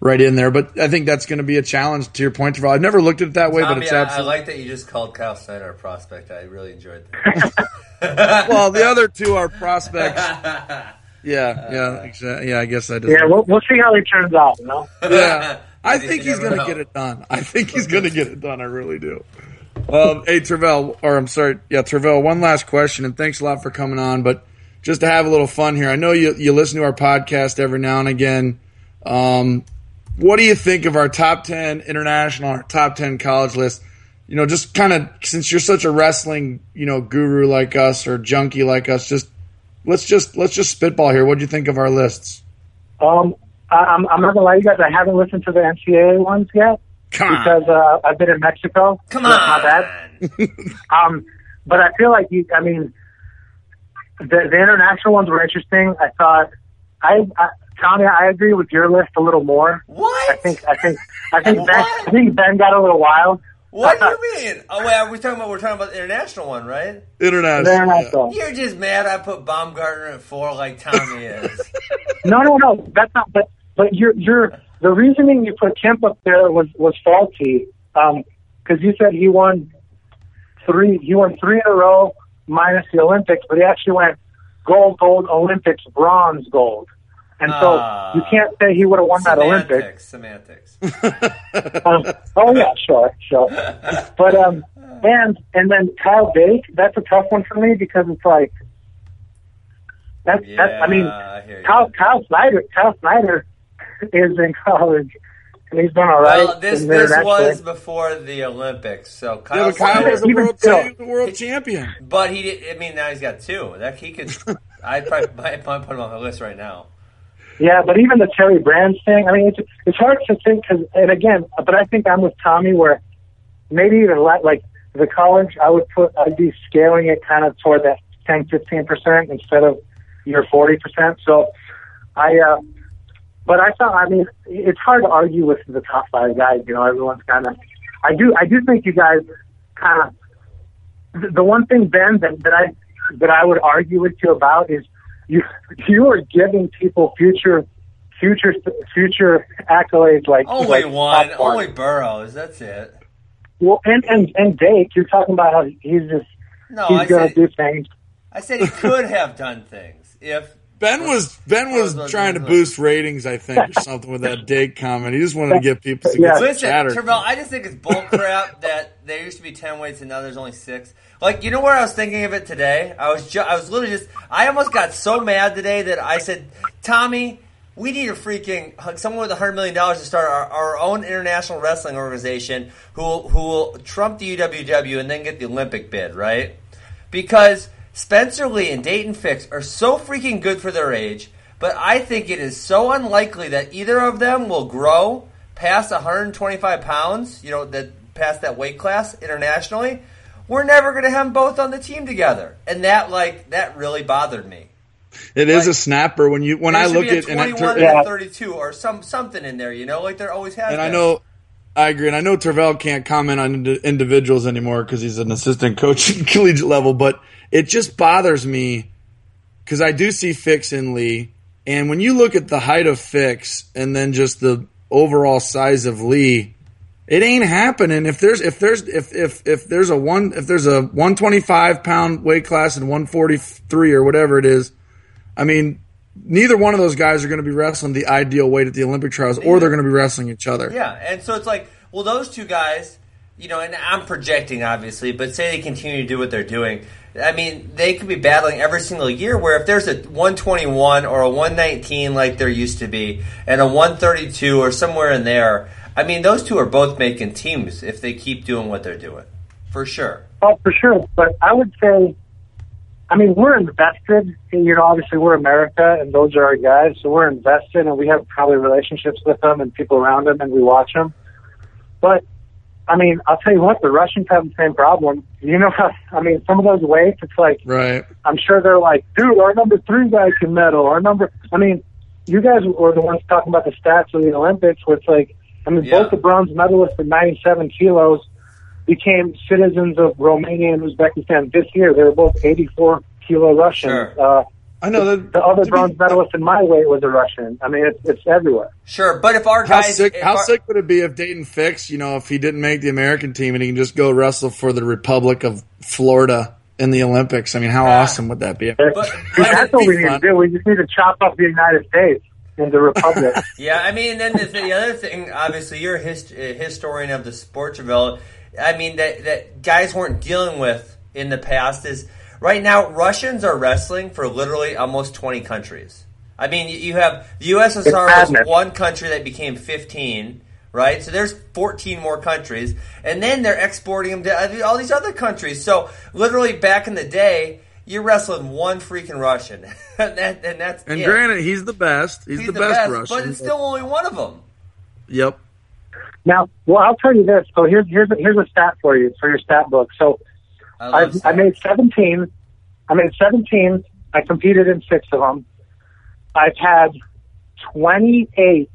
right in there. But I think that's going to be a challenge. To your point, Tervel, I've never looked at it that way, but Tommy, it's I, I like that you just called Kyle Snyder a prospect. I really enjoyed that. well, the other two are prospects. Yeah, yeah, exactly. Yeah, I guess I did. Yeah, we'll, we'll see how he turns out. You know. Yeah. I think he's going to get it done. I think he's going to get it done. I really do. Um, hey, Tervel, or I'm sorry, yeah, Tervel. one last question, and thanks a lot for coming on. But just to have a little fun here, I know you, you listen to our podcast every now and again. Um, what do you think of our top 10 international, our top 10 college list? You know, just kind of since you're such a wrestling, you know, guru like us or junkie like us, just let's just let's just spitball here. What do you think of our lists? Um, I, I'm, I'm not gonna lie, to you guys. I haven't listened to the NCAA ones yet. Come on. because uh, I've been in Mexico. Come on. that's not bad. Um, but I feel like you. I mean, the, the international ones were interesting. I thought, I, I Tommy, I agree with your list a little more. What? I think, I think, I think Ben, I think Ben got a little wild. What do you mean? Oh wait, are we talking about we're talking about the international one, right? International. The international. You're just mad I put Baumgartner at four like Tommy is. No, no, no. That's not. But but your your the reasoning you put Kemp up there was was faulty. Um, because you said he won three. He won three in a row minus the Olympics, but he actually went gold, gold, Olympics, bronze, gold. And so Ah. you can't say he would have won that Olympics. semantics, semantics. Um, oh yeah, sure, sure. But um, and and then Kyle Dake, that's a tough one for me because it's like that's Yeah, that's. I mean, I. Kyle Kyle Snyder, Kyle Snyder is in college and he's done all right. well, this this was before the Olympics, so Kyle, but Kyle Snyder- was a world, still. he world champion. but he did. I mean, now he's got two. That he could. I'd probably might might put him on the list right now. Yeah, but even the Terry Brands thing, I mean, it's it's hard to think because, and again, but I think I'm with Tommy where maybe even li- like the college, I would put, I'd be scaling it kind of toward that 10, 15 percent instead of your 40 percent. So I, uh, but I thought, I mean, it's hard to argue with the top five guys. You know, everyone's kind of, I do, I do think you guys kind of, the one thing Ben that, that I that I would argue with you about is you you are giving people future future future accolades like Only like one, popcorn. only Burroughs. That's it. well and and and Dake you're talking about how he's just No, he's I gonna said do things I said he could have done things if Ben was Ben was Burrows trying to boost ratings, I think, or something with that Dake comment. He just wanted to get people to get Yeah. some Listen, chatter. Tervel, I just think it's bullcrap that there used to be ten weights and now there's only six. Like, you know where I was thinking of it today? I was ju- I was literally just I almost got so mad today that I said, Tommy, we need a freaking someone with a hundred million dollars to start our, our own international wrestling organization who will, who will trump the UWW and then get the Olympic bid, right? Because Spencer Lee and Daton Fix are so freaking good for their age, but I think it is so unlikely that either of them will grow past 125 pounds, you know, that past that weight class internationally. We're never going to have them both on the team together. And that, like, that really bothered me. it is like- a snapper when you when I look be a at and, 21 tur- and Yeah. 32 or some something in there, you know, like there always has and I know I agree, and I know Tervel can't comment on indi- individuals anymore because he's an assistant coach at collegiate level. But it just bothers me because I do see Fix in Lee, and when you look at the height of Fix and then just the overall size of Lee, it ain't happening. If there's if there's if if if there's a one if there's a 125 pound weight class and 143 or whatever it is, I mean. Neither one of those guys are going to be wrestling the ideal weight at the Olympic trials, or they're going to be wrestling each other. Yeah, and so it's like, well, those two guys, you know, and I'm projecting obviously, but say they continue to do what they're doing. I mean, they could be battling every single year. Where if there's a 121 or a 119 like there used to be, and a 132 or somewhere in there, I mean, those two are both making teams if they keep doing what they're doing, for sure. oh for sure but I would say I mean we're invested you know obviously we're America and those are our guys so we're invested and we have probably relationships with them and people around them and we watch them but I mean, I'll tell you what, the Russians have the same problem. You know, I mean, some of those weights, it's like, Right. I'm sure they're like, dude, our number three guy can medal. Our number, I mean, you guys were the ones talking about the stats of the Olympics, where it's like, I mean, Yeah. both the bronze medalists at 97 kilos became citizens of Romania and Uzbekistan this year. They were both 84 kilo Russians. Sure. Uh, I know that. the other to be- bronze medalist in my weight was a Russian. I mean, it's, it's everywhere. Sure, but if our How guys, sick? How our- sick would it be if Daton Fix, you know, if he didn't make the American team and he can just go wrestle for the Republic of Florida in the Olympics? I mean, how awesome would that be? But- That's what we need to do. We just need to chop up the United States and the Republic. Yeah, I mean, then the, the other thing, obviously, you're a, hist- a historian of the sport, Tervel. I mean, that that guys weren't dealing with in the past is right now Russians are wrestling for literally almost 20 countries. I mean, you- have the USSR was one country that became 15, right? So there's 14 more countries, and then they're exporting them to all these other countries. So literally, back in the day. You're wrestling one freaking Russian, and, that, and that's And it. granted, he's the best. He's, He's the, best, Russian. but it's still only one of them. Yep. Now, well, I'll tell you this. So here's here's a, here's a stat for you for your stat book. So I, I, I made 17. I made 17. I competed in six of them. I've had 28.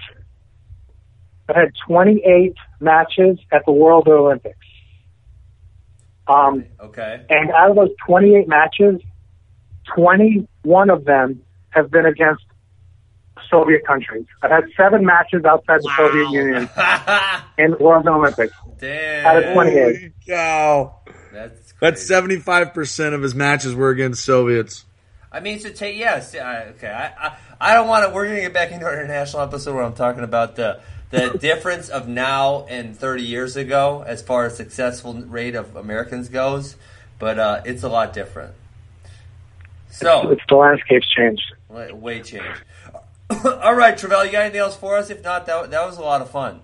I've had 28 matches at the World Olympics. Um, okay. and out of those 28 matches, 21 of them have been against Soviet countries. I've had seven matches outside the Soviet Union in the World Olympics. Damn. Out of 28. Holy cow. That's. That's seventy five percent of his matches were against Soviets. I mean, to take yes, I, okay. I, I I don't want to. We're gonna get back into our international episode where I'm talking about the the difference of now and 30 years ago as far as successful rate of Americans goes, but uh, it's a lot different. So It's the landscape's changed. way changed. All right, Tervel, you got anything else for us? If not, that that was a lot of fun.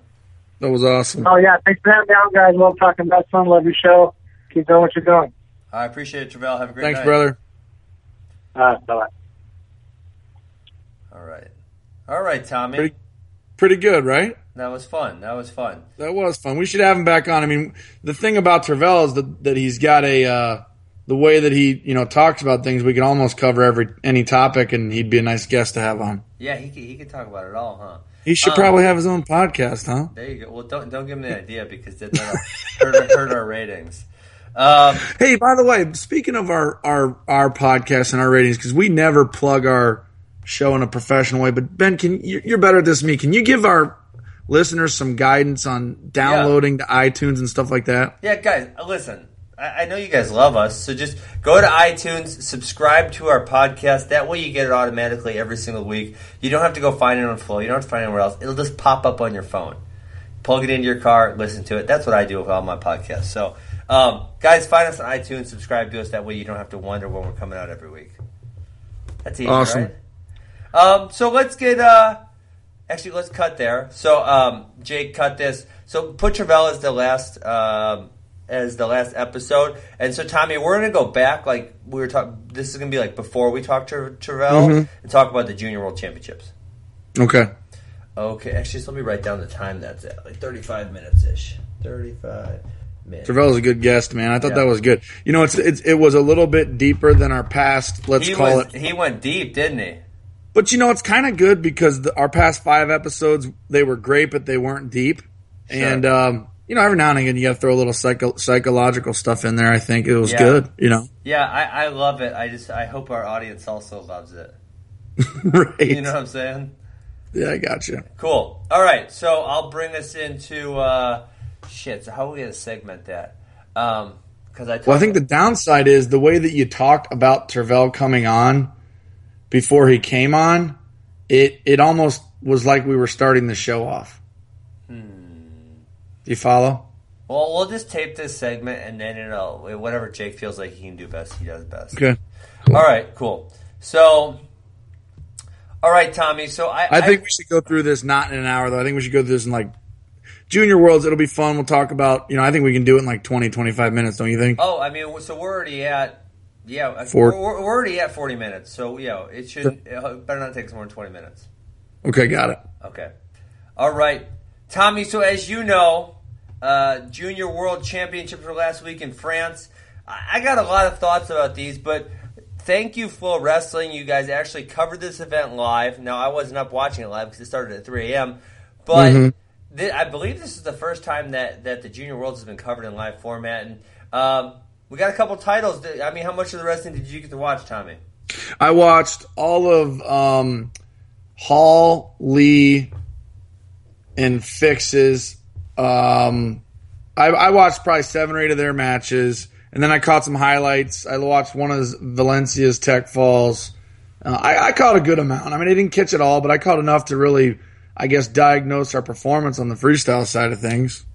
That was awesome. Oh yeah, thanks for having me out, guys. Love talking about fun. Love your show. Keep doing what you're doing. I appreciate it, Tervel. Have a great day. Thanks, night. brother. Uh, bye. All right, all right, Tommy. Pretty- Pretty good, right? That was fun. That was fun. That was fun. We should have him back on. I mean, the thing about Tervel is that, that he's got a uh, the way that he you know talks about things. We can almost cover every any topic, and he'd be a nice guest to have on. Yeah, he could, he could talk about it all, huh? He should Um, probably have his own podcast, huh? There you go. Well, don't don't give him the idea because that hurt, hurt our ratings. Um, Hey, by the way, speaking of our our our podcast and our ratings, because we never plug our show in a professional way. But Ben, can you- you're better at this than me? Can you give our listeners some guidance on downloading to iTunes and stuff like that? yeah, guys, uh, listen. I, I know you guys love us, so just go to iTunes, subscribe to our podcast. That way, you get it automatically every single week. You don't have to go find it on Flow. You don't have to find it anywhere else. It'll just pop up on your phone. Plug it into your car, listen to it. That's what I do with all my podcasts. So, um, guys, find us on iTunes, subscribe to us. That way, you don't have to wonder when we're coming out every week. That's easy, Awesome. right? Um, so let's get. Uh, actually, let's cut there. So, um, Jake, cut this. So, put Tervel as the last. Um, as the last episode, and so Tommy, we're gonna go back. Like we were talking, this is gonna be like before we talk to Tervel Mhm. and talk about the Junior World Championships. Okay. Okay, actually, just let me write down the time that's at, like 35 minutes ish. 35 minutes. Tervel's a good guest, man. I thought Yeah. that was good. You know, it's, it's it was a little bit deeper than our past. Let's he call was, it. He went deep, didn't he? But you know, it's kind of good because the, our past five episodes they were great, but they weren't deep. And um, you know, every now and again you got to throw a little psycho- psychological stuff in there. I think it was Yeah. good. You know, Yeah, I, I love it. I just I hope our audience also loves it. right? You know what I'm saying? Yeah, I got you. Cool. All right, so I'll bring us into uh, shit. So how are we gonna segment that? Um, because I Well, I think the downside is the way that you talked about Tervel coming on before he came on. It it almost was like we were starting the show off. Do you follow? well we'll just tape this segment and then it'll whatever Jake feels like he can do best, he does best. Okay. All right, cool. So, all right, Tommy. So I I think we should go through this not in an hour though. I think we should go through this in like Junior Worlds. It'll be fun. We'll talk about, you know, I think we can do it in like 20, 25 minutes, don't you think? Oh, I mean, so we're already at yeah, Four. We're, we're already at forty minutes. So yeah, it should it better not take us more than twenty minutes. Okay, got it. Okay. All right, Tommy. So as you know, uh, Junior World Championships were last week in France. I, I got a lot of thoughts about these, but thank you, FloWrestling. You guys actually covered this event live. Now I wasn't up watching it live because it started at three a.m. But Mhm. thi- I believe this is the first time that, that the Junior Worlds has been covered in live format, and um, we got a couple titles. I mean, how much of the wrestling did you get to watch, Tommy? I watched all of um, Hall, Lee, and Fixes. Um, I, I watched probably seven or eight of their matches, and then I caught some highlights. I watched one of Valencia's Tech Falls. Uh, I, I caught a good amount. I mean, I didn't catch it all, but I caught enough to really, I guess, diagnose our performance on the freestyle side of things.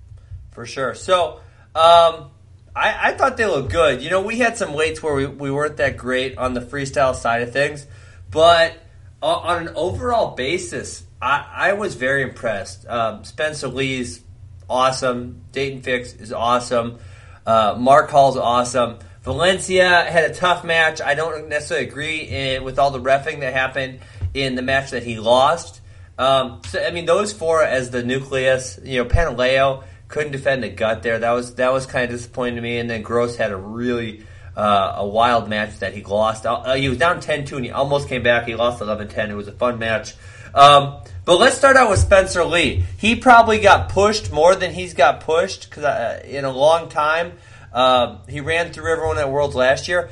For sure. So, um, I, I thought they looked good. You know, we had some weights where we, we weren't that great on the freestyle side of things, but on an overall basis, I, I was very impressed. Um, Spencer Lee's awesome. Daton Fix is awesome. Uh, Mark Hall's awesome. Valencia had a tough match. I don't necessarily agree in, with all the refing that happened in the match that he lost. Um, so I mean, those four as the nucleus. You know, Pantaleo couldn't defend the gut there. That was that was kind of disappointing to me. And then Gross had a really uh, a wild match that he lost. Uh, he was down 10-2 and he almost came back. He lost 11-10. It was a fun match. Um, but let's start out with Spencer Lee. He probably got pushed more than he's got pushed cause, uh, in a long time. Uh, he ran through everyone at Worlds last year.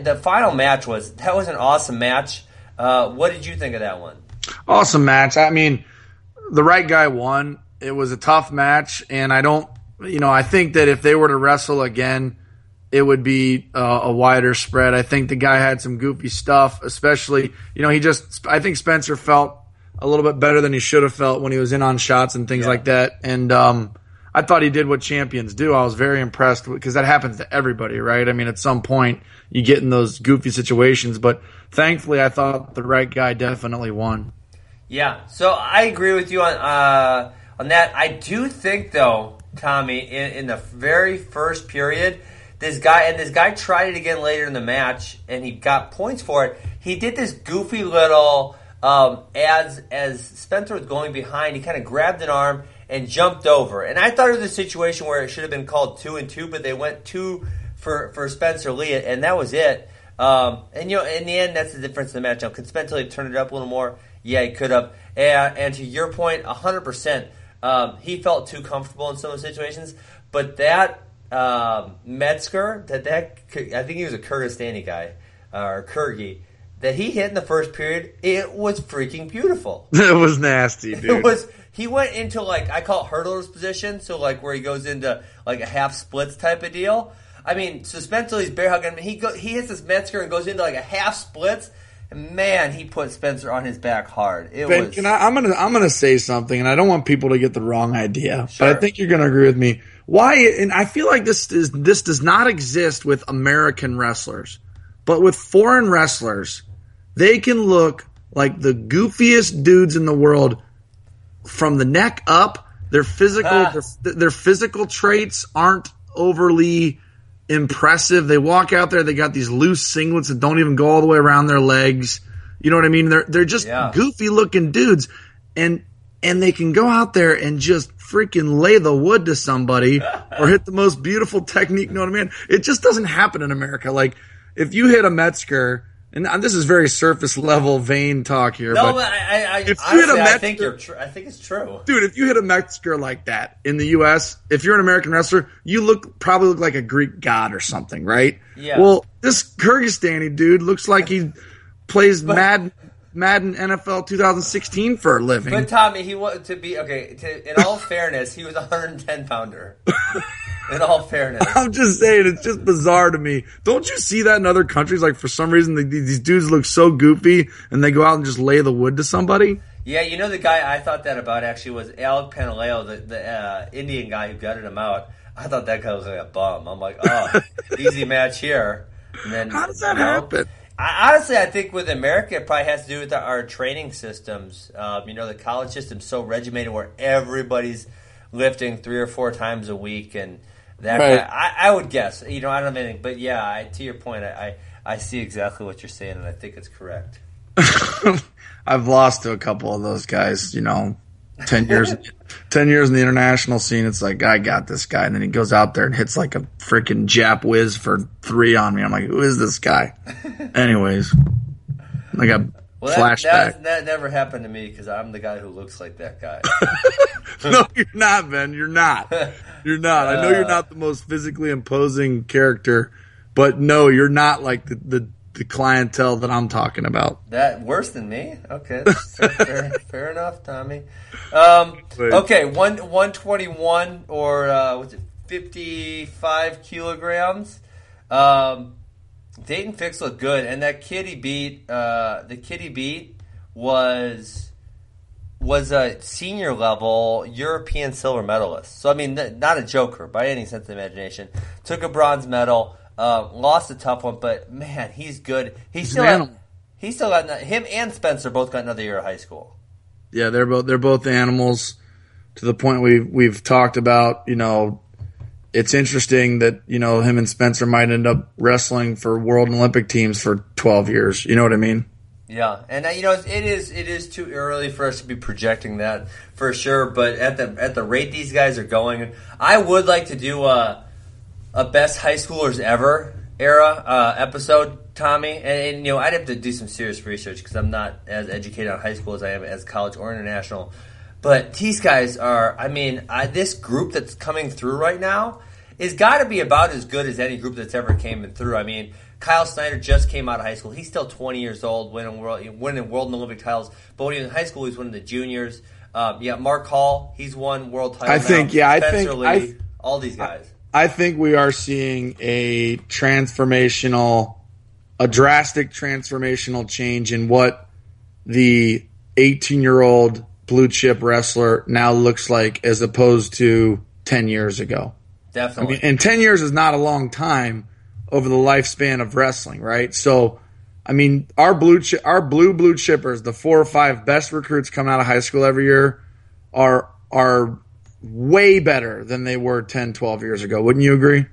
the final match was that was an awesome match. Uh, what did you think of that one? Awesome match. I mean, the right guy won. It was a tough match, and I don't, you know, I think that if they were to wrestle again, it would be uh, a wider spread. I think the guy had some goofy stuff, especially, you know, he just, I think Spencer felt a little bit better than he should have felt when he was in on shots and things yeah. like that. And, um, I thought he did what champions do. I was very impressed because that happens to everybody, right? I mean, at some point you get in those goofy situations, but thankfully I thought the right guy definitely won. Yeah. So I agree with you on, uh, on that. I do think, though, Tommy, in, in the very first period, this guy and this guy tried it again later in the match, and he got points for it. He did this goofy little um, as as Spencer was going behind, he kind of grabbed an arm and jumped over. And I thought it was a situation where it should have been called two and two, but they went two for for Spencer Lee, and that was it. Um, and you know, in the end, that's the difference in the match. Now, could Spencer Lee turn it up a little more? Yeah, he could have. And, and to your point, hundred um. He felt too comfortable in some of the situations, but that um, Metzger, that that I think he was a Kyrgyzstani guy uh, or Kyrgy that he hit in the first period. It was freaking beautiful. it was nasty, dude. It was. He went into like I call it hurdler's position, so like where he goes into like a half splits type of deal. I mean, so he's bear hugging. He go, he hits this Metzger and goes into like a half splits. Man, he put Spencer on his back hard. It ben, was. I, I'm gonna I'm gonna say something, and I don't want people to get the wrong idea, sure. but I think you're gonna agree with me why and I feel like this is this does not exist with American wrestlers, but with foreign wrestlers, they can look like the goofiest dudes in the world from the neck up. Their physical ah. their, their physical traits aren't overly impressive. They walk out there, they got these loose singlets that don't even go all the way around their legs. You know what I mean? They're they're just yeah. goofy looking dudes. And and they can go out there and just freaking lay the wood to somebody or hit the most beautiful technique. You know what I mean? It just doesn't happen in America. Like if you hit a Metzger, and this is very surface level vain talk here. No, but I, I, if you hit a Metzger, I think you're. Tr- I think it's true, dude. If you hit a Metzger like that in the U.S., if you're an American wrestler, you look probably look like a Greek god or something, right? Yeah. Well, this Kyrgyzstani dude looks like he plays but, Madden Madden NFL 2016 for a living. But Tommy, he wanted to be okay. To, in all fairness, he was a 110 pounder. in all fairness, I'm just saying it's just bizarre to me. Don't you see that in other countries? Like for some reason, the, these dudes look so goofy, and they go out and just lay the wood to somebody. Yeah, you know the guy I thought that about actually was Alec Pantaleo, the, the uh, Indian guy who gutted him out. I thought that guy was like a bum. I'm like, oh, easy match here. And then, How does that you know, happen? I, honestly, I think with America, it probably has to do with our training systems. Um, you know, the college system's so regimented where everybody's lifting three or four times a week, and that right. I, I, would guess. You know, I don't have anything, but yeah, I, to your point, I, I, I see exactly what you're saying, and I think it's correct. I've lost to a couple of those guys. You know, ten years, ten years in the international scene. It's like I got this guy, and then he goes out there and hits like a freaking Jap whiz for three on me. I'm like, who is this guy? Anyways, I got well, flashback. That, that, never happened to me because I'm the guy who looks like that guy. no, you're not, Ben. You're not. You're not. I know you're uh. not the most physically imposing character, but no, you're not like the, the the clientele that I'm talking about. That worse than me? Okay, fair, fair, fair, enough, Tommy. Um, okay, one one twenty one or uh, was it fifty five kilograms? Um, Daton Fix looked good, and that kid he beat, uh, the kid he beat was was a senior level European silver medalist. So I mean, not a joker by any sense of imagination. Took a bronze medal. Uh, lost a tough one, but man, he's good. He's, he's still got, he's still got him and Spencer both got another year of high school. Yeah, they're both they're both animals. To the point we've we've talked about, you know, it's interesting that you know him and Spencer might end up wrestling for world and Olympic teams for twelve years. You know what I mean? Yeah, and uh, you know it is it is too early for us to be projecting that for sure. But at the at the rate these guys are going, I would like to do a a best high schoolers ever era uh, episode, Tommy. And, and, you know I'd have to do some serious research because I'm not as educated on high school as I am as college or international. But these guys are, I mean, I, this group that's coming through right now is got to be about as good as any group that's ever came through. I mean, Kyle Snyder just came out of high school. He's still 20 years old, winning world, winning world and Olympic titles. But when he was in high school, he's winning the juniors. Um, yeah, Mark Hall, he's won world titles. I think, now. yeah, I think, Lee, I, all these guys. I think we are seeing a transformational, a drastic transformational change in what the 18 year old blue chip wrestler now looks like as opposed to 10 years ago. Definitely. I mean, and 10 years is not a long time over the lifespan of wrestling, right? So, I mean, our blue chi- our blue blue chippers, the four or five best recruits coming out of high school every year are are way better than they were 10, 12 years ago. Wouldn't you agree?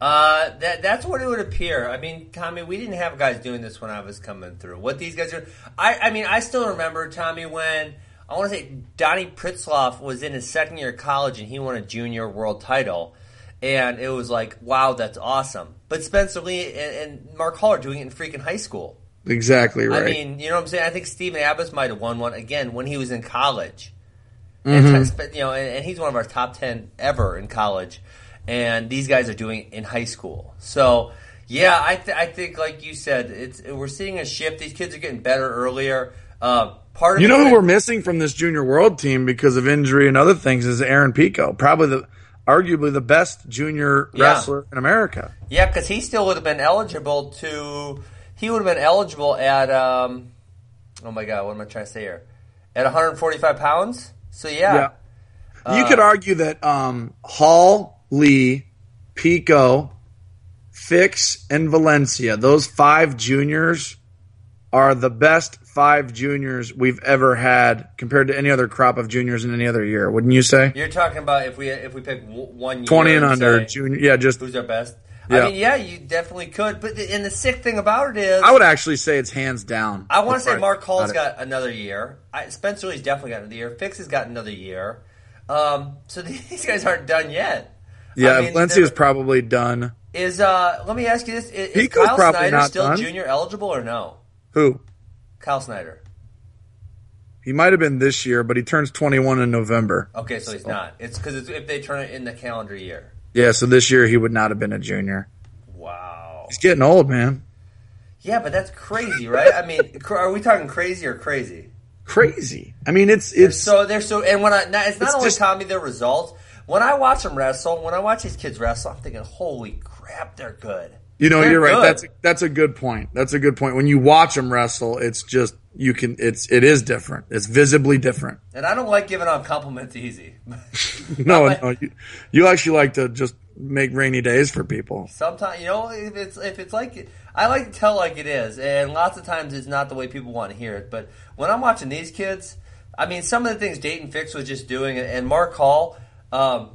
Uh, that that's what it would appear. I mean, Tommy, we didn't have guys doing this when I was coming through. What these guys are, I, I mean, I still remember Tommy when I want to say Donnie Pritzlaff was in his second year of college and he won a junior world title. And it was like, wow, that's awesome. But Spencer Lee and, and Mark Hall are doing it in freaking high school. Exactly right. I mean, you know what I'm saying? I think Stephen Abas might have won one again when he was in college. Mm-hmm. And, you know, and, and he's one of our top 10 ever in college. And these guys are doing it in high school. So, yeah, I, th- I think, like you said, it's we're seeing a shift. These kids are getting better earlier. Uh, part of you know who we're missing from this junior world team because of injury and other things is Aaron Pico, probably the arguably the best junior Yeah. wrestler in America. Yeah, because he still would have been eligible to. He would have been eligible at. Um, oh my God, what am I trying to say here? At 145 pounds. So yeah, Yeah. you could argue that um, Hall, Lee, Pico, Fix, and Valencia, those five juniors, are the best five juniors we've ever had compared to any other crop of juniors in any other year. Wouldn't you say? you're talking about if we if we pick one year Twenty and under, say junior. Yeah, just who's our best. Yeah. I mean, yeah, you definitely could. But the, and the sick thing about it is, I would actually say it's hands down. I want to say Mark Hall's it. got another year. I, Spencer Lee's definitely got another year. Fix has got another year. Um, so these guys aren't done yet. Yeah, I mean, Valencia's probably done. Is uh, let me ask you this: Is, is Kyle Snyder still done. junior eligible or no? Who? Kyle Snyder. He might have been this year, but he turns 21 in November. Okay, so he's not. It's because if they turn it in the calendar year. Yeah, so this year he would not have been a junior. Wow. He's getting old, man. Yeah, but that's crazy, right? I mean, are we talking crazy or crazy? Crazy. I mean, it's it's So they're so, and when I, now, it's not It's only just- Tommy their results. When I watch them wrestle, when I watch these kids wrestle, I'm thinking, holy crap, they're good. You know They're you're right. good. That's that's a good point. That's a good point. When you watch them wrestle, it's just you can it's it is different. It's visibly different. And I don't like giving out compliments easy. No, like- no, you, you actually like to just make rainy days for people. Sometimes, you know, if it's if it's like I like to tell like it is, and lots of times it's not the way people want to hear it. But when I'm watching these kids, I mean, some of the things Daton Fix was just doing, and Mark Hall, um,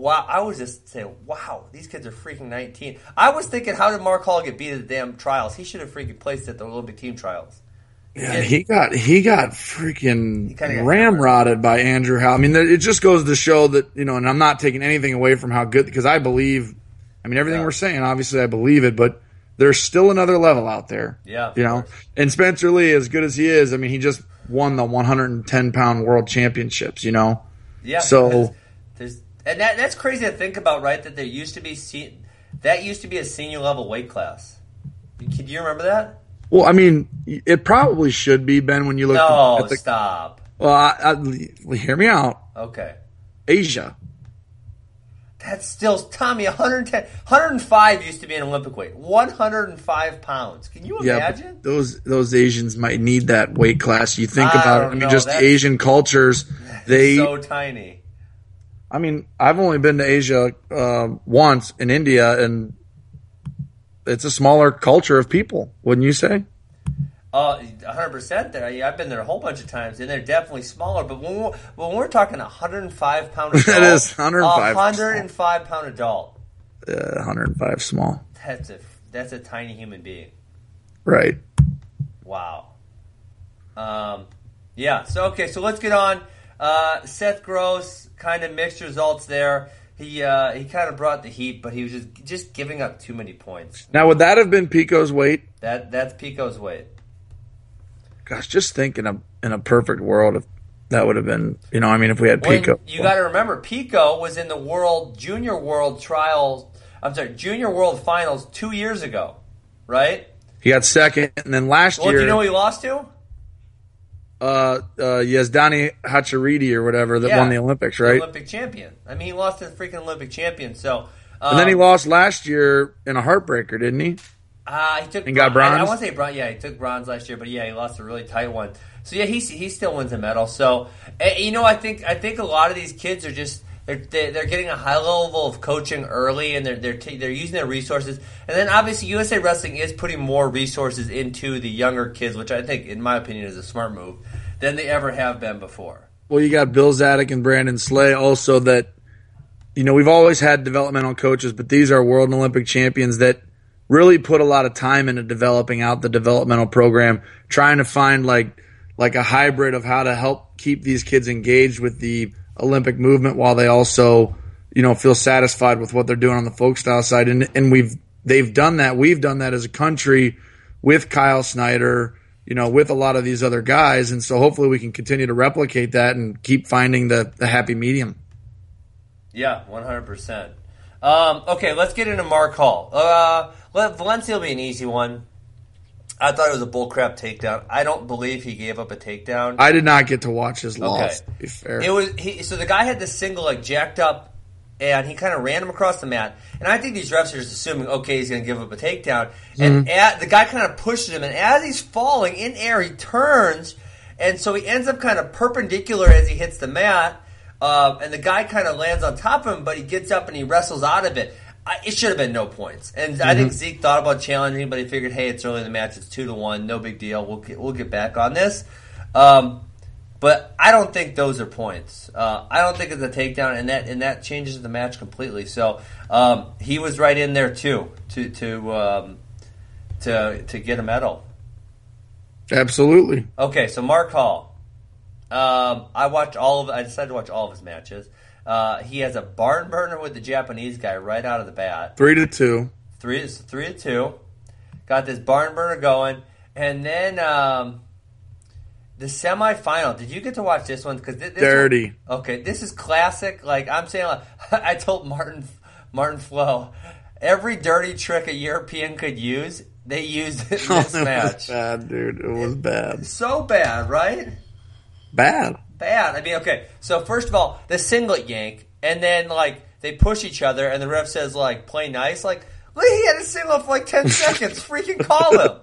wow, I was just saying, wow, these kids are freaking 19. I was thinking, how did Mark Hall get beat at the damn trials? He should have freaking placed at the Olympic team trials. Yeah, he got he got freaking got ramrodded by Andrew Howe. I mean, it just goes to show that you know, and I'm not taking anything away from how good because I believe. I mean, everything Yeah. we're saying, obviously, I believe it, but there's still another level out there. Yeah, you know. And Spencer Lee, as good as he is, I mean, he just won the 110 pound world championships. You know, Yeah. So- and that that's crazy to think about, right? That there used to be se- that used to be a senior level weight class. Can you remember that? well, I mean, it probably should be Ben when you look No, at the. stop. Well, I, I, hear me out. Okay. Asia. That's still Tommy 110 105 used to be an Olympic weight. 105 pounds. Can you Yeah, imagine? those those Asians might need that weight class. You think I about it. I mean, know, just the Asian cultures. They, so tiny. I mean, I've only been to Asia uh, once in India, and it's a smaller culture of people. Wouldn't you say? Uh, 100% there. I've been there a whole bunch of times, and they're definitely smaller. But when we're, when we're talking a 105 pound adult, That is 105 a 105 pound adult, Uh, 105 small, that's a that's a tiny human being. right? Wow. Um, yeah. So okay. So let's get on. Uh, Seth Gross kind of mixed results there. He uh, he kind of brought the heat, but he was just just giving up too many points. Now, would that have been Pico's weight? That that's Pico's weight. Gosh, just think in a in a perfect world if that would have been, you know, I mean, if we had Well, Pico. you got to remember, Pico was in the World Junior World Trials. I'm sorry, Junior World Finals two years ago, right? He got second, and then last Well, year, do you know who he lost to? Uh, uh, Yazdani Hacharidi or whatever that Yeah. won the Olympics, right? Olympic champion. I mean, he lost to the freaking Olympic champion. So, um, and then he lost last year in a heartbreaker, didn't he? Uh, he took And got bron- I, I bronze? want to say bronze. Yeah, he took bronze last year, but yeah, he lost a really tight one. So yeah, he he still wins a medal. So eh, you know, I think I think a lot of these kids are just they're they're getting a high level of coaching early, and they're they're ta- they're using their resources. And then obviously USA Wrestling is putting more resources into the younger kids, which I think, in my opinion, is a smart move than they ever have been before. Well, you got Bill Zadick and Brandon Slay also that, you know, we've always had developmental coaches, but these are world and Olympic champions that really put a lot of time into developing out the developmental program, trying to find like like a hybrid of how to help keep these kids engaged with the Olympic movement while they also, you know, feel satisfied with what they're doing on the folk style side. And and we've they've done that. We've done that as a country with Kyle Snyder, you know, with a lot of these other guys. And so hopefully we can continue to replicate that and keep finding the, the happy medium. Yeah, one hundred percent. Um, okay, let's get into Mark Hall. Uh, Valencia will be an easy one. I thought it was a bullcrap takedown. I don't believe he gave up a takedown. I did not get to watch his loss. Okay. To be fair. It was he, so the guy had the single like jacked up, and he kind of ran him across the mat. And I think these refs are just assuming okay he's going to give up a takedown. And at, the guy kind of pushes him, and as he's falling in air, he turns, and so he ends up kind of perpendicular as he hits the mat. Um, and the guy kind of lands on top of him, but he gets up and he wrestles out of it. I, it should have been no points, and I think Zeke thought about challenging, but he figured, hey, it's early in the match, it's two to one, no big deal. We'll get, we'll get back on this. Um, but I don't think those are points. Uh, I don't think it's a takedown, and that and that changes the match completely. So um, he was right in there too to to um, to to get a medal. Absolutely. Okay, so Mark Hall. Um, I watched all of. I decided to watch all of his matches. Uh, he has a barn burner with the Japanese guy right out of the bat. Three to two. Three is three to two. Got this barn burner going, and then um, the semifinal. Did you get to watch this one? Because this Dirty. One, okay, this is classic. Like I'm saying, like, I told Martin Martin Flo, every dirty trick a European could use, they used it in this it match. was bad, dude. It was bad. So bad, right? Bad. Bad. I mean, okay. So first of all, the singlet yank, and then like they push each other, and the ref says like play nice. Like, he had a singlet for like ten seconds. Freaking call him,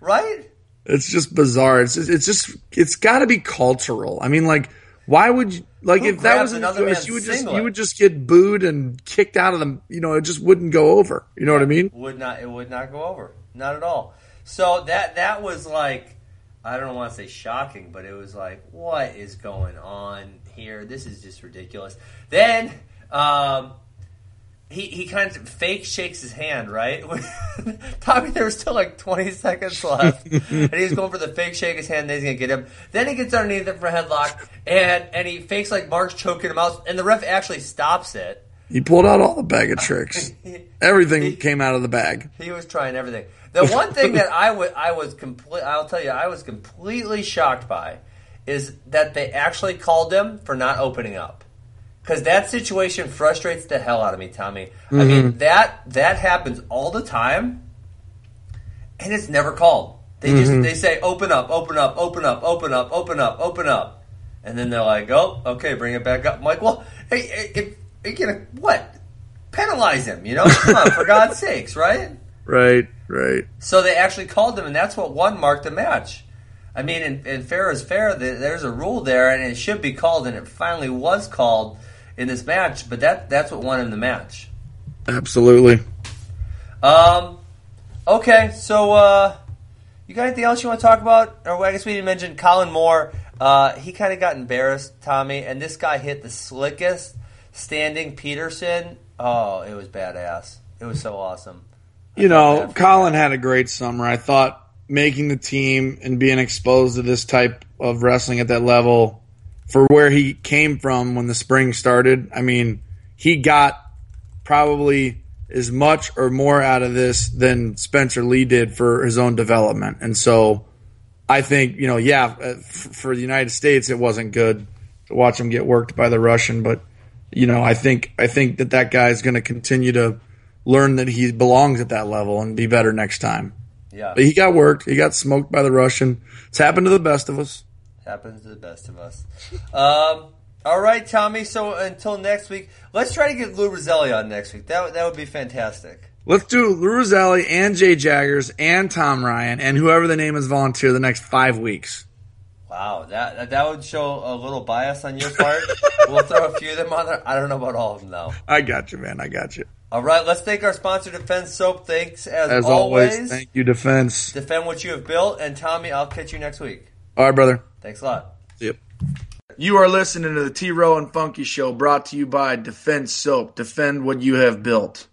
right? It's just bizarre. It's just, it's just it's got to be cultural. I mean, like, why would you like Who if that was in another US, you would just singlet? you would just get booed and kicked out of them. You know, it just wouldn't go over. You know what I mean? Would not. It would not go over. Not at all. So that that was like, I don't want to say shocking, but it was like, what is going on here? This is just ridiculous. Then. um he, he kind of fake shakes his hand, right? Tommy, there was still like 20 seconds left. and he's going for the fake shake his hand, then he's to get him. Then he gets underneath him for a headlock, and, and he fakes like Mark's choking him out, and the ref actually stops it. He pulled out all the bag of tricks. Everything came out of the bag. He was trying everything. The one thing that I wa- I was complete I'll tell you I was completely shocked by is that they actually called him for not opening up. Cuz that situation frustrates the hell out of me, Tommy. I mean, mm-hmm. that that happens all the time and it's never called. They just mm-hmm. they say open up, open up, open up, open up, open up, open up. And then they're like, "Oh, okay, bring it back up." I'm like, "Well, hey, hey, if, you gonna what? Penalize him, you know? Come on, for God's sakes, right?" Right, right. So they actually called him, and that's what won marked the match. I mean, and, and fair is fair. There's a rule there, and it should be called, and it finally was called in this match. But that that's what won him the match. Absolutely. Um, okay, so uh, you got anything else you want to talk about? Or I guess we didn't mention Colin Moore. Uh, he kind of got embarrassed, Tommy, and this guy hit the slickest standing Peterson. Oh, it was badass. It was so awesome. You know, Colin had a great summer. I thought making the team and being exposed to this type of wrestling at that level for where he came from when the spring started. I mean, he got probably as much or more out of this than Spencer Lee did for his own development. And so I think, you know, yeah, uh, for the United States, it wasn't good to watch him get worked by the Russian, but you know, I think I think that that guy is going to continue to learn that he belongs at that level and be better next time. Yeah. But he got worked. He got smoked by the Russian. It's happened to the best of us. Happens to the best of us. Um, all right, Tommy. So until next week, let's try to get Lou Rosselli on next week. That that would be fantastic. Let's do Lou Rosselli and Jay Jaggers and Tom Ryan and whoever the name is volunteer the next five weeks. Wow, that that would show a little bias on your part. we'll throw a few of them on there. I don't know about all of them though. I got you, man. I got you. All right, let's thank our sponsor, Defense Soap. Thanks as, As always. always, thank you, Defense. Defend what you have built, and Tommy, I'll catch you next week. All right, brother. Thanks a lot. Yep. You You are listening to the T Row and Funky Show brought to you by Defense Soap. Defend what you have built.